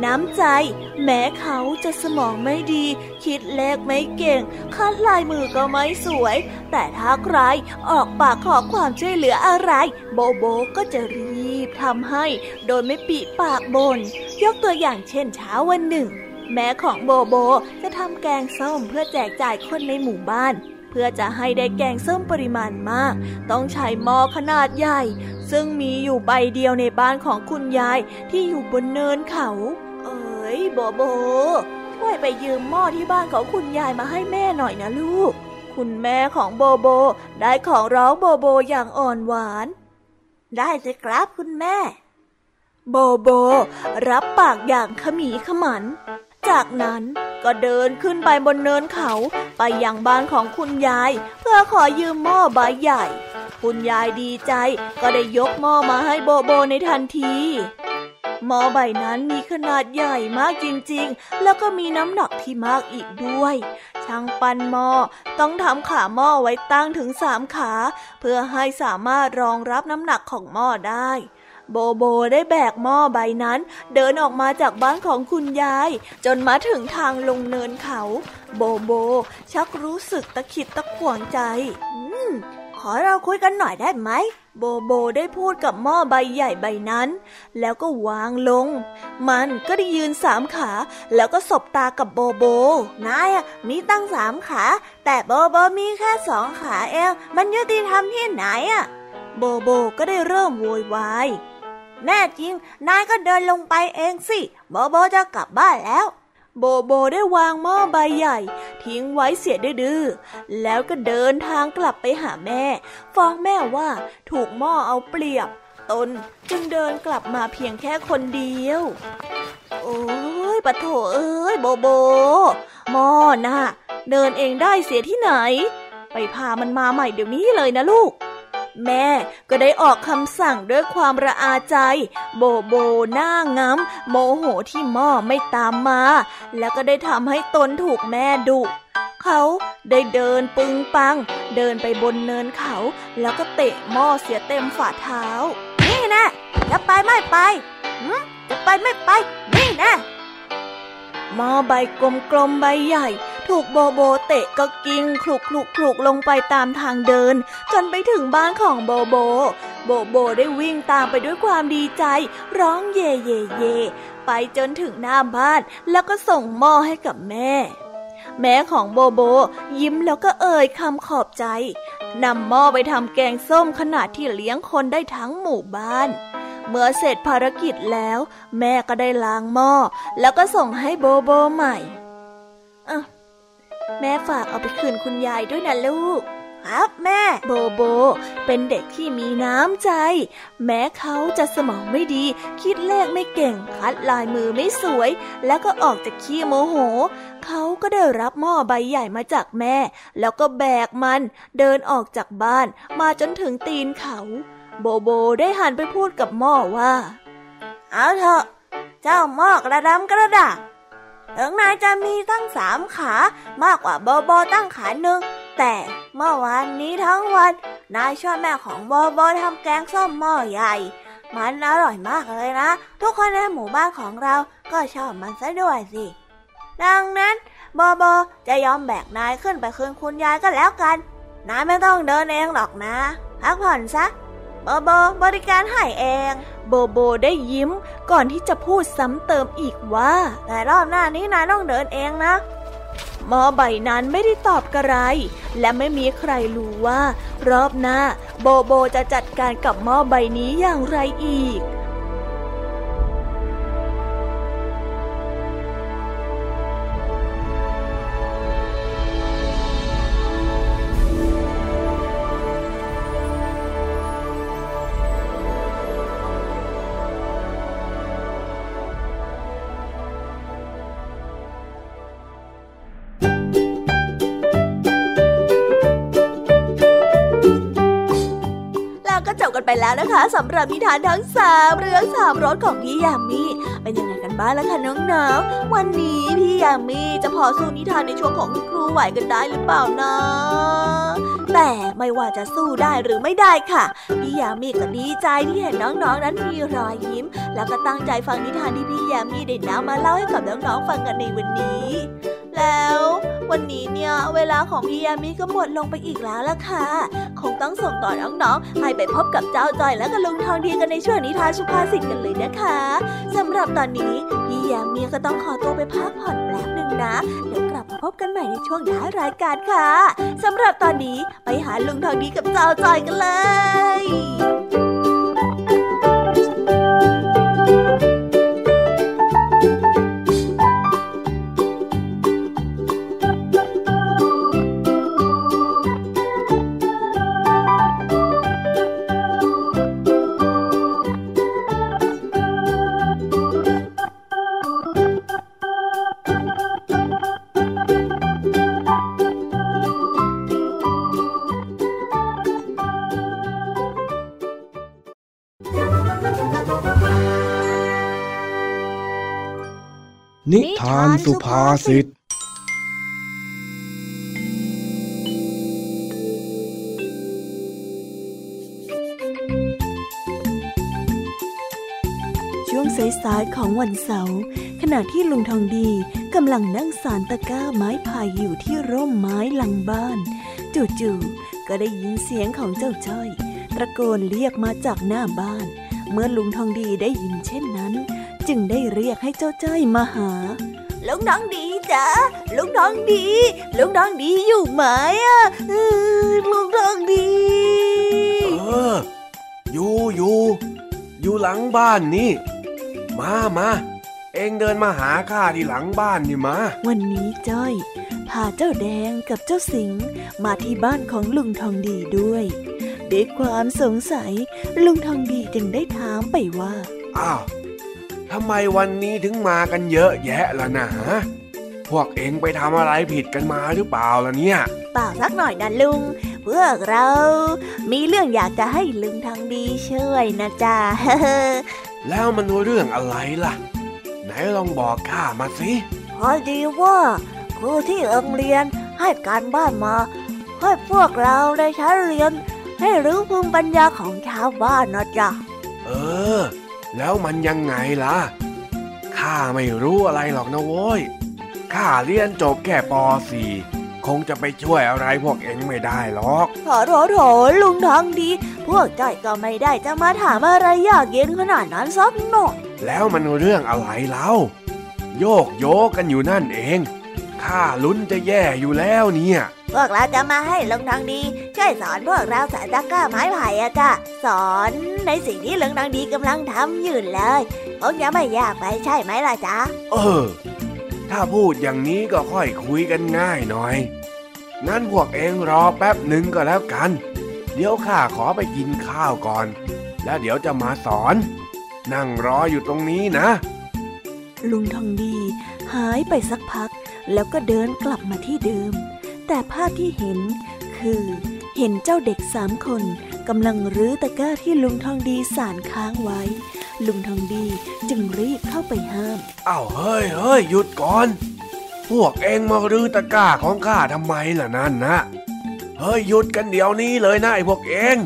น้ำใจ แม้เขาจะสมองไม่ดี คิดเลขไม่เก่งคัดลายมือก็ไม่สวย แต่ถ้าใครออกปากขอความช่วยเหลืออะไร โบโบก็จะรีบทำให้ โดยไม่ปีปากบนยกตัวอย่างเช่นเช้าวันหนึ่ง แม่ของโบโบจะทำแกงส้มเพื่อแจกจ่ายคนในหมู่บ้านเพื่อจะให้ได้แกงส้มปริมาณมาก ต้องใช้หม้อขนาดใหญ่ ซึ่งมีอยู่ใบเดียวในบ้านของคุณยายที่อยู่บนเนินเขา ยโบโบ ช่วยไปยืมหม้อที่บ้านของคุณยายมาให้แม่หน่อยนะลูก คุณแม่ของโบโบ ได้ของร้องโบโบอย่างอ่อนหวาน ได้สิครับคุณแม่ โบโบ รับปากอย่างขมีขมัน จากนั้นก็เดินขึ้นไปบนเนินเขาไปยังบ้านของคุณยาย เพื่อขอยืมหม้อใบใหญ่ คุณยายดีใจก็ได้ยกหม้อมาให้โบโบในทันทีหม้อใบนั้นมีขนาดใหญ่มากจริงๆ แล้วก็มีน้ำหนักที่มากอีกด้วย ช่างปั้นหม้อต้องทำขาหม้อไว้ตั้งถึงสามขา เพื่อให้สามารถรองรับน้ำหนักของหม้อได้ โบโบได้แบกหม้อใบนั้น เดินออกมาจากบ้านของคุณยาย จนมาถึงทางลงเนินเขา โบโบ ชักรู้สึกตะขิดตะขวงใจ อืม ขอเราคุยกันหน่อยได้ไหม โบโบได้พูดกับหม้อใบใหญ่ใบนั้น แล้วก็วางลง มันก็ได้ยืนสามขา แล้วก็สบตากับโบโบ นายอะมีตั้งสามขา แต่โบโบมีแค่สองขาเอง มันยุติธรรมที่ไหนอะโบโบก็ได้เริ่มโวยวาย แน่จริง นายก็เดินลงไปเองสิ โบโบจะกลับบ้านแล้ว โบโบได้วางหม้อใบใหญ่ ทิ้งไว้เสียดื้อแล้วก็เดินทางกลับไปหาแม่ ฟ้องแม่ว่าถูกหม้อเอาเปรียบ ตนจึงเดินกลับมาเพียงแค่คนเดียว โอ้ยปะโถเอ้ยโบโบหม้อน่ะ เดินเองได้เสียที่ไหน ไปพามันมาใหม่เดี๋ยวนี้เลยนะลูก แม่ ก็ได้ออกคำสั่งด้วยความระอาใจ โบโบหน้าง้ำโมโหที่หม้อไม่ตามมา แล้วก็ได้ทำให้ตนถูกแม่ดุเขาได้เดินปึงปัง เดินไปบนเนินเขา แล้วก็เตะหม้อเสียเต็มฝ่าเท้า นี่นะจะไปไม่ไปจะไปไม่ไป นี่นะ หม้อใบกลมๆใบใหญ่ ถูกโบโบเตะก็กิ้งคลุกคลุกคลุกลงไปตามทางเดิน จนไปถึงบ้านของโบโบ โบโบได้วิ่งตามไปด้วยความดีใจ ร้องเย่เย่เย่ไปจนถึงหน้าบ้าน แล้วก็ส่งหม้อให้กับแม่ แม่ของโบโบ ยิ้มแล้วก็เอ่ยคำขอบใจนำหม้อไปทำแกงส้มขนาดที่เลี้ยงคนได้ทั้งหมู่บ้าน เมื่อเสร็จภารกิจแล้ว แม่ก็ได้ล้างหม้อ แล้วก็ส่งให้โบโบใหม่อะแม่ฝากเอาไปคืนคุณยายด้วยนะลูก ครับแม่ โบโบ เป็นเด็กที่มีน้ำใจ แม้เขาจะสมองไม่ดี คิดเลขไม่เก่ง คัดลายมือไม่สวย แล้วก็ออกจากขี้โมโห เขาก็ได้รับหม้อใบใหญ่มาจากแม่ แล้วก็แบกมัน เดินออกจากบ้าน มาจนถึงตีนเขา โบโบได้หันไปพูดกับหม้อว่า เอาเถอะ เจ้าหม้อกระดำกระดาษถึงนายจะมีตั้งสามขามากกว่าโบโบตั้งขาหนึ่งแต่เมื่อวานนี้ทั้งวัน นายช่วยแม่ของโบโบทำแกงส้มหม้อใหญ่ มันอร่อยมากเลยนะ ทุกคนในหมู่บ้านของเราก็ชอบมันซะด้วยสิ ดังนั้นโบโบจะยอมแบกนายขึ้นไปคืนคุณยายก็แล้วกัน นายไม่ต้องเดินเองหรอกนะพักผ่อนซะ โบโบบริการให้เอง โบโบได้ยิ้มก่อนที่จะพูดซ้ำเติมอีกว่าแต่รอบหน้านี้นายต้องเดินเองนะหมอใบนั้นไม่ได้ตอบกระไร และไม่มีใครรู้ว่า รอบหน้า โบโบจะจัดการกับหมอใบนี้อย่างไรอีก ไปแล้วนะคะสำหรับนิทานทั้งสามเรื่องสามรสของพี่ยามีเป็นยังไงกันบ้างล่ะคะน้องๆวันนี้พี่ยามีจะพอสู้นิทานในช่วงของคุณครูไหวกันได้หรือเปล่านะแต่ไม่ว่าจะสู้ได้หรือไม่ได้ค่ะพี่ยามีก็ดีใจที่เห็นน้องๆนั้นมีรอยยิ้ม แล้วก็ตั้งใจฟังนิทานที่พี่ยามีได้นำมาเล่าให้กับน้องๆฟังกันในวันนี้ แล้ว วันนี้เนี่ยเวลาของพี่ยามีก็หมดลงไปอีกแล้วล่ะค่ะ คงต้องส่งต่อน้องๆให้ไปพบกับเจ้าจอยและกับลุงทองดีกันในช่วงนิทานสุภาษิตกันเลยนะคะสำหรับตอนนี้พี่ยามีก็ต้องขอตัวไปพักผ่อนแป๊บหนึ่งนะเดี๋ยวกลับมาพบกันใหม่ในช่วงท้ายรายการค่ะสำหรับตอนนี้ไปหาลุงทองดีกับเจ้าจอยกันเลยนิ ทานสุภาษิตช่วงสายๆของวันเสาร์ขณะที่ลุงทองดีกำลังนั่งสารตะก้าไม้ไผ่อยู่ที่ร่มไม้หลังบ้าน จู่ๆก็ได้ยินเสียงของเจ้าจ้อยตะโกนเรียกมาจากหน้าบ้าน เมื่อลุงทองดีได้ยินเช่นนั้น จึงได้เรียกให้เจ้าจ้อยมาหา ลุงน้องดีจ้ะลุงน้องดี ลุงน้องดีอยู่ไหมอะลุงน้องดี เออ อยู่อยู่อยู่หลังบ้านนี่ มามาเองเดินมาหาข้าที่หลังบ้านนี่มา วันนี้จ้อยพาเจ้าแดงกับเจ้าสิงมาที่บ้านของลุงทองดีด้วยด้วยความสงสัย ลุงทองดีจึงได้ถามไปว่า อ้าว ทำไมวันนี้ถึงมากันเยอะแยะล่ะนะพวกเองไปทำอะไรผิดกันมาหรือเปล่าล่ะเนี่ยเปล่าสักหน่อยนะลุง พวกเรา มีเรื่องอยากจะให้ลุงทองดีช่วยนะจ๊ะแล้วมันเรื่องอะไรล่ะ ไหนลองบอกข้ามาสิพอดีว่าครูที่โรงเรียนให้การบ้านมาให้พวกเราได้ใช้เรียน ให้รู้ภูมิปัญญาของชาวบ้านนะจ๊ะ เออ แล้วมันยังไงล่ะ ข้าไม่รู้อะไรหรอกนะโว้ย ข้าเรียนจบแค่ป .4 คงจะไปช่วยอะไรพวกเอ็งไม่ได้หรอกโถโถโถลุงทองดี พวกจ้อยก็ไม่ได้จะมาถามอะไรยากเย็นขนาดนั้นสักหน่อย แล้วมันเรื่องอะไรเล่า โยกโยกกันอยู่นั่นเอง ข้าลุ้นจะแย่อยู่แล้วเนี่ย พวกเราจะมาให้ลุงทองดี ช่วยสอนพวกเราสายตะกร้าไม้ไผ่อะจ้ะสอนในสิ่งที่ลุงทองดีกำลังทำอยู่เลยคงจะไม่ยากไปใช่ไหมล่ะจ๊ะ เออ ถ้าพูดอย่างนี้ก็ค่อยคุยกันง่ายหน่อย งั้นพวกเองรอแป๊บหนึ่งก็แล้วกัน เดี๋ยวข้าขอไปกินข้าวก่อน แล้วเดี๋ยวจะมาสอน นั่งรออยู่ตรงนี้นะ ลุงทองดี หายไปสักพัก แล้วก็เดินกลับมาที่เดิม แต่ภาพที่เห็น คือเห็นเจ้าเด็กสามคนกำลังรื้อตะกร้าที่ลุงทองดีสานค้างไว้ ลุงทองดีจึงรีบเข้าไปห้ามอ้าวเฮ้ยเฮ้ยหยุดก่อน พวกเองมารื้อตะกร้าของข้าทำไมล่ะนั่นนะเฮ้ยหยุดกันเดี๋ยวนี้เลยนะไอ้พวกเอง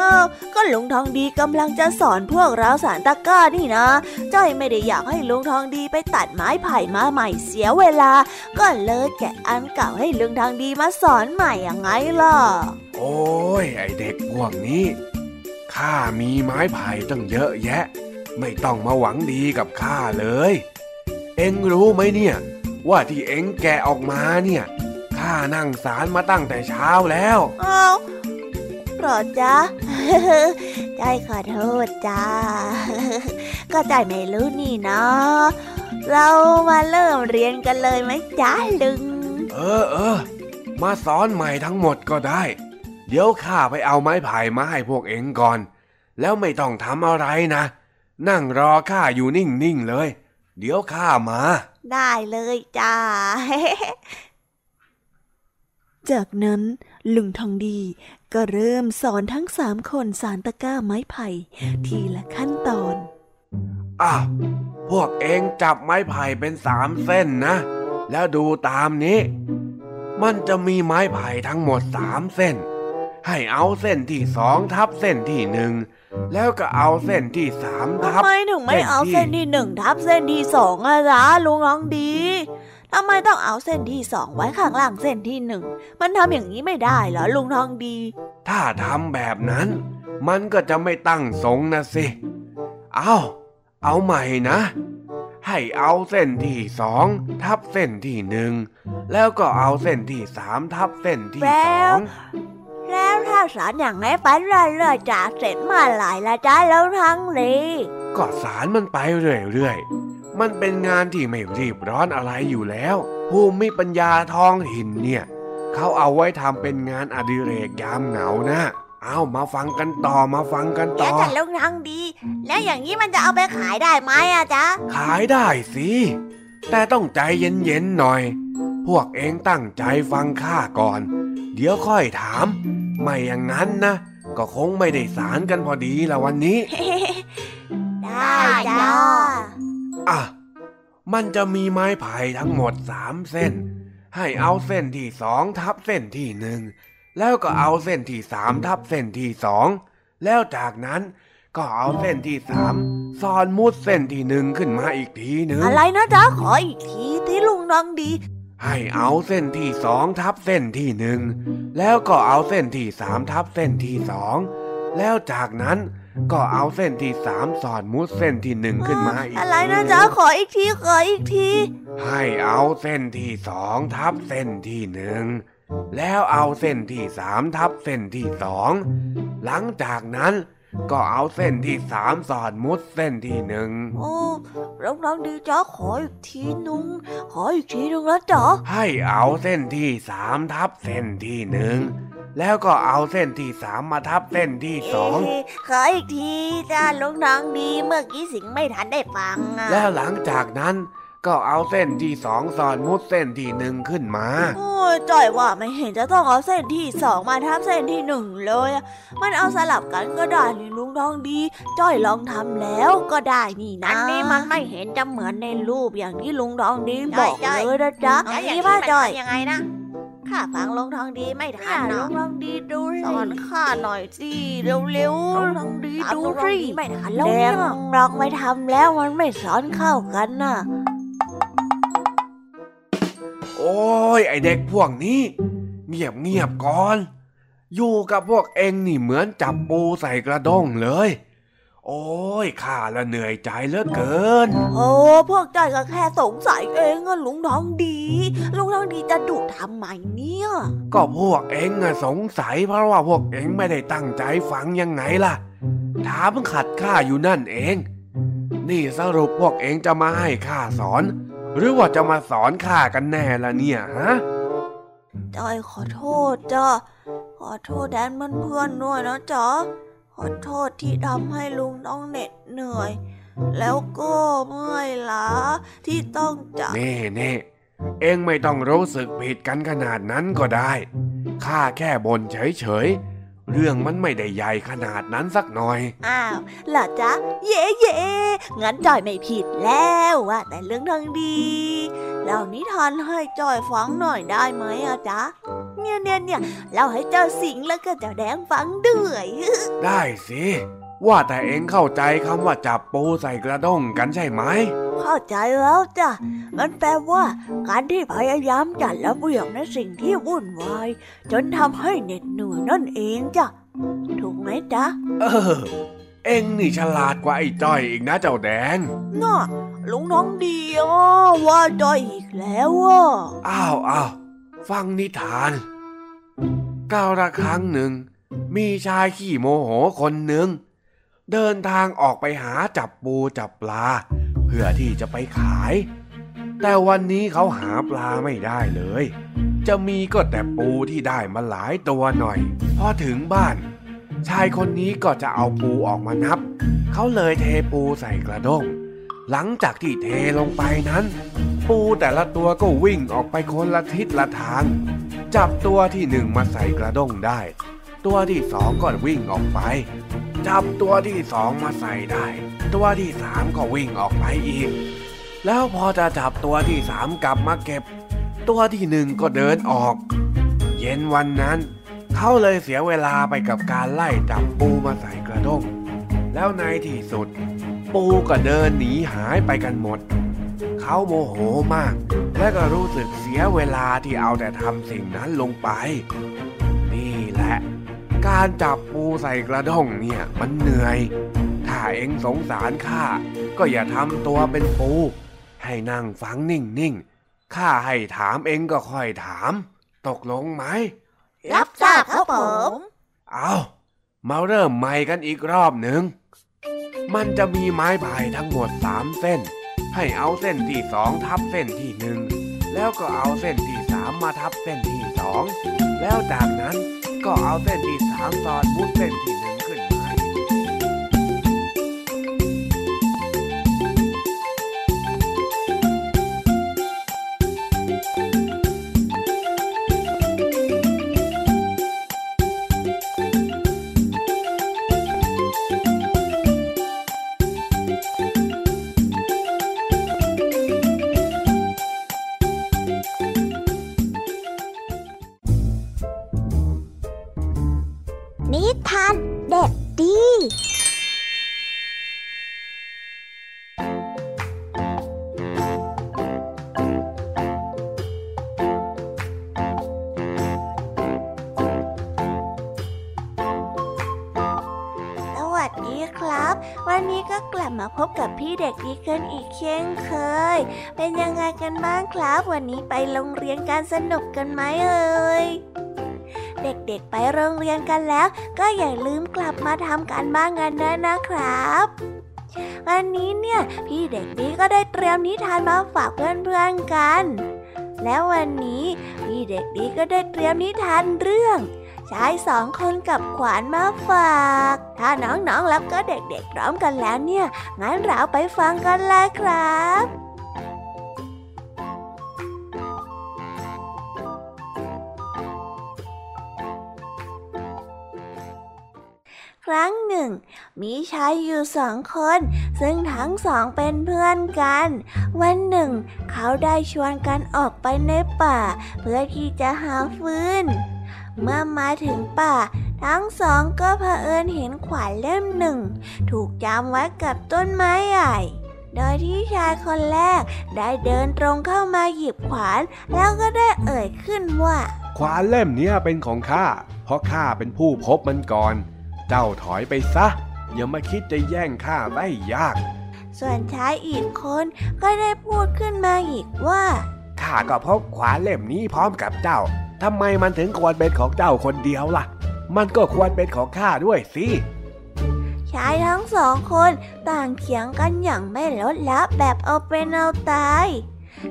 อ้าวก็ลุงทองดีกำลังจะสอนพวกเราสารตะกร้านี่นะจ้อยไม่ได้อยากให้ลุงทองดีไปตัดไม้ไผ่มาใหม่เสียเวลา ก็เลยแกะอันเก่าให้ลุงทองดีมาสอนใหม่อย่างไงล่ะ โอ้ยไอเด็กพวกนี้ข้ามีไม้ไผ่ตั้งเยอะแยะ ไม่ต้องมาหวังดีกับข้าเลย เอ็งรู้ไหมเนี่ย ว่าที่เอ็งแกะออกมาเนี่ยข้านั่งสารมาตั้งแต่เช้าแล้วอ้าว เหรอจ๊ะใจขอโทษจ้า ก็ใจไม่รู้นี่เนาะเรามาเริ่มเรียนกันเลยไหมจ๊ะลุง เออเออมาสอนใหม่ทั้งหมดก็ได้ เดี๋ยวข้าไปเอาไม้ไผ่มาให้พวกเอ็งก่อน แล้วไม่ต้องทำอะไรนะ นั่งรอข้าอยู่นิ่งๆเลย เดี๋ยวข้ามา ได้เลยจ้าจากนั้น ลุงทองดีก็เริ่มสอนทั้งสามคนสารตะกร้าไม้ไผ่ ทีละขั้นตอน อ้าวพวกเองจับไม้ไผ่เป็นสามเส้นนะ แล้วดูตามนี้ มันจะมีไม้ไผ่ทั้งหมดสามเส้น ให้เอาเส้นที่สองทับเส้นที่หนึ่งแล้วก็เอาเส้นที่สามทับทำไมถึงไม่เอาเส้นที่หนึ่งทับเส้นที่สองอะจ๊ะลุงทองดี ทำไมต้องเอาเส้นที่สองไว้ข้างล่างเส้นที่หนึ่ง มันทำอย่างนี้ไม่ได้เหรอลุงทองดี ถ้าทำแบบนั้น มันก็จะไม่ตั้งทรงนะสิ เอาเอาใหม่นะ ให้เอาเส้นที่สองทับเส้นที่หนึ่ง แล้วก็เอาเส้นที่สามทับเส้นที่แล้สอวงแล้วถ้าสอนอย่างไงไปเรื่อยๆจะเสร็จเมื่อไหร่ละจ๊ะลุงทองดีก็สารมันไปเรื่อยๆ มันเป็นงานที่ไม่รีบร้อนอะไรอยู่แล้ว ภูมิปัญญาท้องถิ่นเนี่ยเขาเอาไว้ทำเป็นงานอดิเรกยามเหงานะเอามาฟังกันต่อมาฟังกันเดี๋ต่ยวอจะลุงทองดี แล้วอย่างนี้มันจะเอาไปขายได้ไหมอะจ๊ะ ขายได้สิ แต่ต้องใจเย็นๆหน่อย พวกเองตั้งใจฟังข้าก่อน เดี๋ยวค่อยถาม ไม่อย่างนั้นนะ ก็คงไม่ได้สารกันพอดีละวันนี้ ได้จ้า อะ มันจะมีไม้ไผ่ทั้งหมดสามเส้น ให้เอาเส้นที่สองทับเส้นที่หนึ่งแล้วก็เอาเส้นที่สามทับเส้นที่สองแล้วจากนั้นก็เอาเส้นที่สามซ้อนมุดเส้นที่หนึ่งขึ้นมาอีกทีหนึ่งอะไรนะจ๊ะขออีกทีที่ลุงทองดี ให้เอาเส้นที่สองทับเส้นที่หนึ่งแล้วก็เอาเส้นที่สามทับเส้นที่สองแล้วจากนั้น ก็เอาเส้นที่สามสอดมุดเส้นที่หนึ่งขึ้นมาอีกอะไรนะทีหงจ๊ะขออีกทีขออีกที ให้เอาเส้นที่สองทับเส้นที่หนึ่งแล้วเอาเส้นที่สามทับเส้นที่สองหลังจากนั้นก็เอาเส้นที่สามสอดมุดเส้นที่หนึ่งโอ้ลุงทองดีจ๊ะขออีกทีนึงขออีกทีนึงนะจ๊ะให้เอาเส้นที่สามทับเส้นที่หนึ่ง แล้วก็เอาเส้นที่สามมาทับเส้นที่สองเะขออีกทีจ้าลุงทองดีเมื่อกี้สิงไม่ทันได้ฟังอะแล้วหลังจากนั้นก็เอาเส้นที่สองสอนมุดเส้นที่หนึ่งขึ้นมา โอ้ยจ้อยว่าไม่เห็นจะต้องเอาเส้นที่สองมาทับเส้นที่หนึ่งเลยอะมันเอาสลับกันก็ได้นี่ลุงทองดีจ้อยลองทำแล้วก็ได้นี่นะอันนี้มันไม่เห็นจะเหมือนในรูปอย่างที่ที่ลุงทองดีบอกเลยนะจ๊ะแล้วอย่างนี่นี้ว่ามันจ้อยทำยังไงนะ ข้าฟังลุงทองดีไม่ทัเนี่ยนลุเนาะงทองดีดูสอนข้าหน่อยสิเร็วๆลุงทองดีถามดูลุงทองสิดีไม่ทันแล้วแดเนี่ยงลองไปทำแล้วมันไม่สอนเข้ากันน่ะ โอ้ยไอเด็กพวกนี้ เงียบเงียบๆก่อน อยู่กับพวกเองนี่เหมือนจับปูใส่กระด้งเลย โอ้ยข้าละเหนื่อยใจเหลือเกิน โอ้พวกจ้อยก็แค่สงสัยเองอะลุงทองดี ลุงทองดีจะดุทำไมเนี่ย ก็พวกเองอะสงสัยเพราะว่าพวกเองไม่ได้ตั้งใจฟังยังไงล่ะ ถามขัดข้าอยู่นั่นเอง นี่สรุปพวกเองจะมาให้ข้าสอน หรือว่าจะมาสอนข้ากันแน่ละเนี่ยฮะจ้อยขอโทษจ้ะขอโทษแดนเพื่อนๆด้วยนะจ๊ะข อโทษที่ทำให้ลุงต้องเหน็ดเหนื่อย แล้วก็เมื่อยล้าที่ต้องจากเน่เน่เองไม่ต้องรู้สึกผิดกันขนาดนั้นก็ได้ ข้าแค่บ่นเฉยๆ เรื่องมันไม่ได้ใหญ่ขนาดนั้นสักหน่อย อ้าวเหรอจ๊ะ เย่เย่งั้นจอยไม่ผิดแล้วว่า แต่เรื่องทางดีเล่านิทานให้จอยฟังหน่อยได้ไหมอะจ๊ะ เนี่ยเนี่ยเนี่ยเล่าให้เจ้าสิงห์แล้วก็เจ้าแดงฟังด้วยได้สิ ว่าแต่เองเข้าใจคำว่าจับปูใส่กระด้งกันใช่ไหม เข้าใจแล้วจ้ะ มันแปลว่า การที่พยายามจัดระเบียบในสิ่งที่วุ่นวาย จนทำให้เหน็ดเหนื่อยนั่นเองจ้ะ ถูกไหมจ๊ะ เออ เองนี่ฉลาดกว่าไอ้จ้อยอีกนะเจ้าแดงน่ะลุงน้องดีอะว่าจอยอีกแล้วอะอ้าวอ้าว ฟังนิทานกาวละครั้งหนึ่ง มีชายขี้โมโหคนหนึ่ง เดินทางออกไปหาจับปูจับปลา เพื่อที่จะไปขาย แต่วันนี้เขาหาปลาไม่ได้เลย จะมีก็แต่ปูที่ได้มาหลายตัวหน่อย พอถึงบ้าน ชายคนนี้ก็จะเอาปูออกมานับ เขาเลยเทปูใส่กระด้ง หลังจากที่เทลงไปนั้น ปูแต่ละตัวก็วิ่งออกไปคนละทิศละทาง จับตัวที่หนึ่งมาใส่กระด้งได้ ตัวที่สองก็วิ่งออกไป จับตัวที่สองมาใส่ได้ ตัวที่สามก็วิ่งออกไปอีก แล้วพอจะจับตัวที่สามกลับมาเก็บ ตัวที่หนึ่งก็เดินออก เย็นวันนั้น เขาเลยเสียเวลาไปกับการไล่จับปูมาใส่กระด้งแล้วในที่สุด ปูก็เดินหนีหายไปกันหมด เขาโมโหมาก และก็รู้สึกเสียเวลาที่เอาแต่ทำสิ่งนั้นลงไป นี่แหละ การจับปูใส่กระด้งเนี่ยมันเหนื่อย ถ้าเองสงสารข้าก็อย่าทำตัวเป็นปู ให้นั่งฟังนิ่งๆข้าให้ถามเองก็ค่อยถาม ตกลงไหม รับทราบครับผม เอามาเริ่มใหม่กันอีกรอบหนึ่ง มันจะมีไม้พายทั้งหมด 3 เส้น ให้เอาเส้นที่สองทับเส้นที่หนึ่งแล้วก็เอาเส้นที่สามมาทับเส้นที่สองแล้วจากนั้นก็เอาเส้นที่สามสอดมุดเส้นที่หนึ่ง เช่นเคย เป็นยังไงกันบ้างครับ วันนี้ไปโรงเรียนการสนุกกันไหมเอ่ยเด็กๆไปโรงเรียนกันแล้ว ก็อย่าลืมกลับมาทำการบ้านกันด้วยนะครับวันนี้เนี่ยพี่เด็กดีก็ได้เตรียมนิทานมาฝากเพื่อนๆกัน แล้ววันนี้พี่เด็กดีก็ได้เตรียมนิทานเรื่อง ชายสองคนกับขวานมาฝาก ถ้าน้องๆแล้วก็เด็กๆพร้อมกันแล้วเนี่ย งั้นเราไปฟังกันเลยครับครั้งหนึ่ง มีชายอยู่สองคน ซึ่งทั้งสองเป็นเพื่อนกัน วันหนึ่ง เขาได้ชวนกันออกไปในป่า เพื่อที่จะหาฟืน เมื่อมาถึงป่า ทั้งสองก็เผอิญเห็นขวานเล่มหนึ่ง ถูกจำไว้กับต้นไม้ใหญ่ โดยที่ชายคนแรกได้เดินตรงเข้ามาหยิบขวาน แล้วก็ได้เอ่ยขึ้นว่า ขวานเล่มเนี้ยเป็นของข้า เพราะข้าเป็นผู้พบมันก่อน เจ้าถอยไปซะ อย่ามาคิดจะแย่งข้าได้ยาก ส่วนชายอีกคนก็ได้พูดขึ้นมาอีกว่าข้าก็พบขวานเล่มนี้พร้อมกับเจ้า ทำไมมันถึงควรเป็นของเจ้าคนเดียวล่ะ มันก็ควรเป็นของข้าด้วยสิชายทั้งสองคนต่างเถียงกันอย่างไม่ลดละแบบเอาเป็นเอาตาย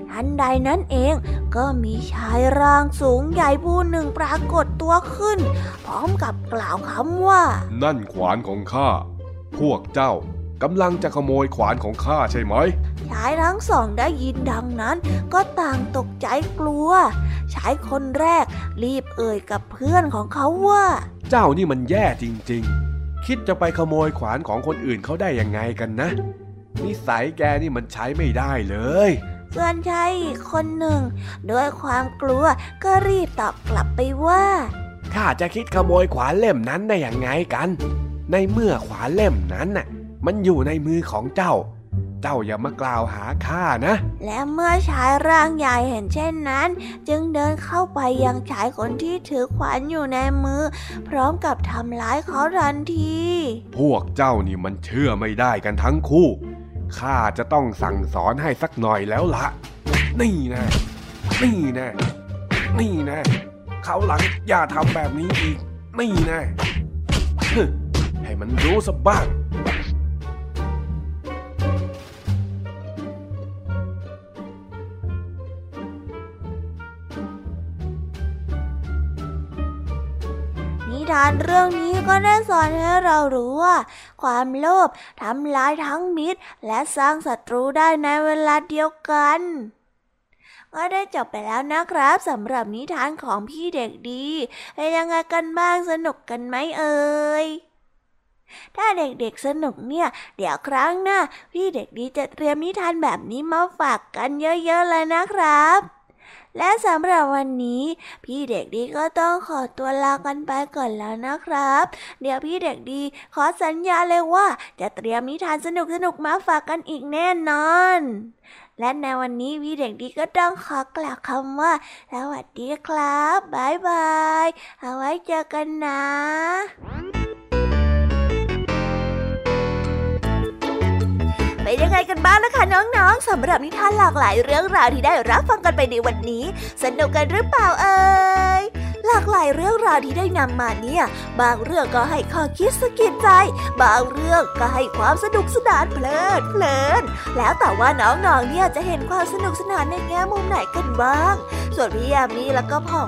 ทันใดนั้นเองก็มีชายร่างสูงใหญ่ผู้หนึ่งปรากฏตัวขึ้น พร้อมกับกล่าวคำว่า นั่นขวานของข้า พวกเจ้า กำลังจะขโมยขวานของข้าใช่ไหม ชายทั้งสองได้ยินดังนั้น ก็ต่างตกใจกลัว ชายคนแรกรีบเอ่ยกับเพื่อนของเขาว่า เจ้านี่มันแย่จริงๆ คิดจะไปขโมยขวานของคนอื่นเขาได้ยังไงกันนะ นิสัยแกนี่มันใช้ไม่ได้เลยส่วนชายอีกคนหนึ่ง ด้วยความกลัวก็รีบตอบกลับไปว่าข้าจะคิดขโมยขวานเล่มนั้นได้ยังไงกัน ในเมื่อขวานเล่มนั้นน่ะ มันอยู่ในมือของเจ้า เจ้าอย่ามากล่าวหาข้านะ และเมื่อชายร่างใหญ่เห็นเช่นนั้น จึงเดินเข้าไปยังชายคนที่ถือขวานอยู่ในมือ พร้อมกับทำร้ายเขาทันที พวกเจ้านี่มันเชื่อไม่ได้กันทั้งคู่ข้าจะต้องสั่งสอนให้สักหน่อยแล้วละนี่นะนี่นะนี่นะเขาวหลังอย่าทำแบบนี้อีกนี่นะฮึให้มันรู้สับ้าง ทานเรื่องนี้ก็ได้สอนให้เรารู้ว่า ความโลภทำลายทั้งมิตร และสร้างศัตรูได้ในเวลาเดียวกันก็ได้จบไปแล้วนะครับสำหรับนิทานของพี่เด็กดีเป็นยังไงกันบ้างสนุกกันไหมเอ่ยถ้าเด็กๆสนุกเนี่ย เดี๋ยวครั้งหน้าพี่เด็กดีจะเตรียมนิทานแบบนี้มาฝากกันเยอะๆเลยนะครับ และสำหรับวันนี้ พี่เด็กดีก็ต้องขอตัวลากันไปก่อนแล้วนะครับ เดี๋ยวพี่เด็กดีขอสัญญาเลยว่า จะเตรียมนิทานสนุกๆมาฝากกันอีกแน่นอน และในวันนี้พี่เด็กดีก็ต้องขอกล่าวคำว่า สวัสดีครับ บ๊ายบาย เอาไว้เจอกันนะ เป็นยังไงกันบ้างนะคะน้องๆสำหรับนิทานหลากหลายเรื่องราวที่ได้รับฟังกันไปในวันนี้ สนุกกันหรือเปล่าเอ่ยหลากหลายเรื่องราวที่ได้นำมาเนี่ย บางเรื่องก็ให้ข้อคิดสะกิดใจ บางเรื่องก็ให้ความสนุกสนานเพลิดเพลิน แล้วแต่ว่าน้องๆเนี่ยจะเห็นความสนุกสนานในแง่มุมไหนกันบ้าง ส่วนพี่ยามีแล้วก็พ่อง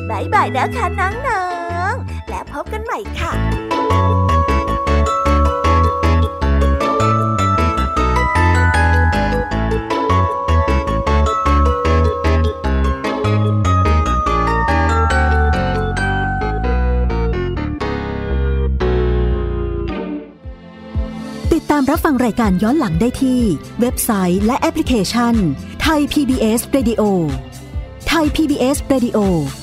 บายบายนะคะน้องๆ และพบกันใหม่ค่ะติดตามรับฟังรายการย้อนหลังได้ที่ เว็บไซต์และแอปพลิเคชันไทย PBS Radio ไทย PBS Radio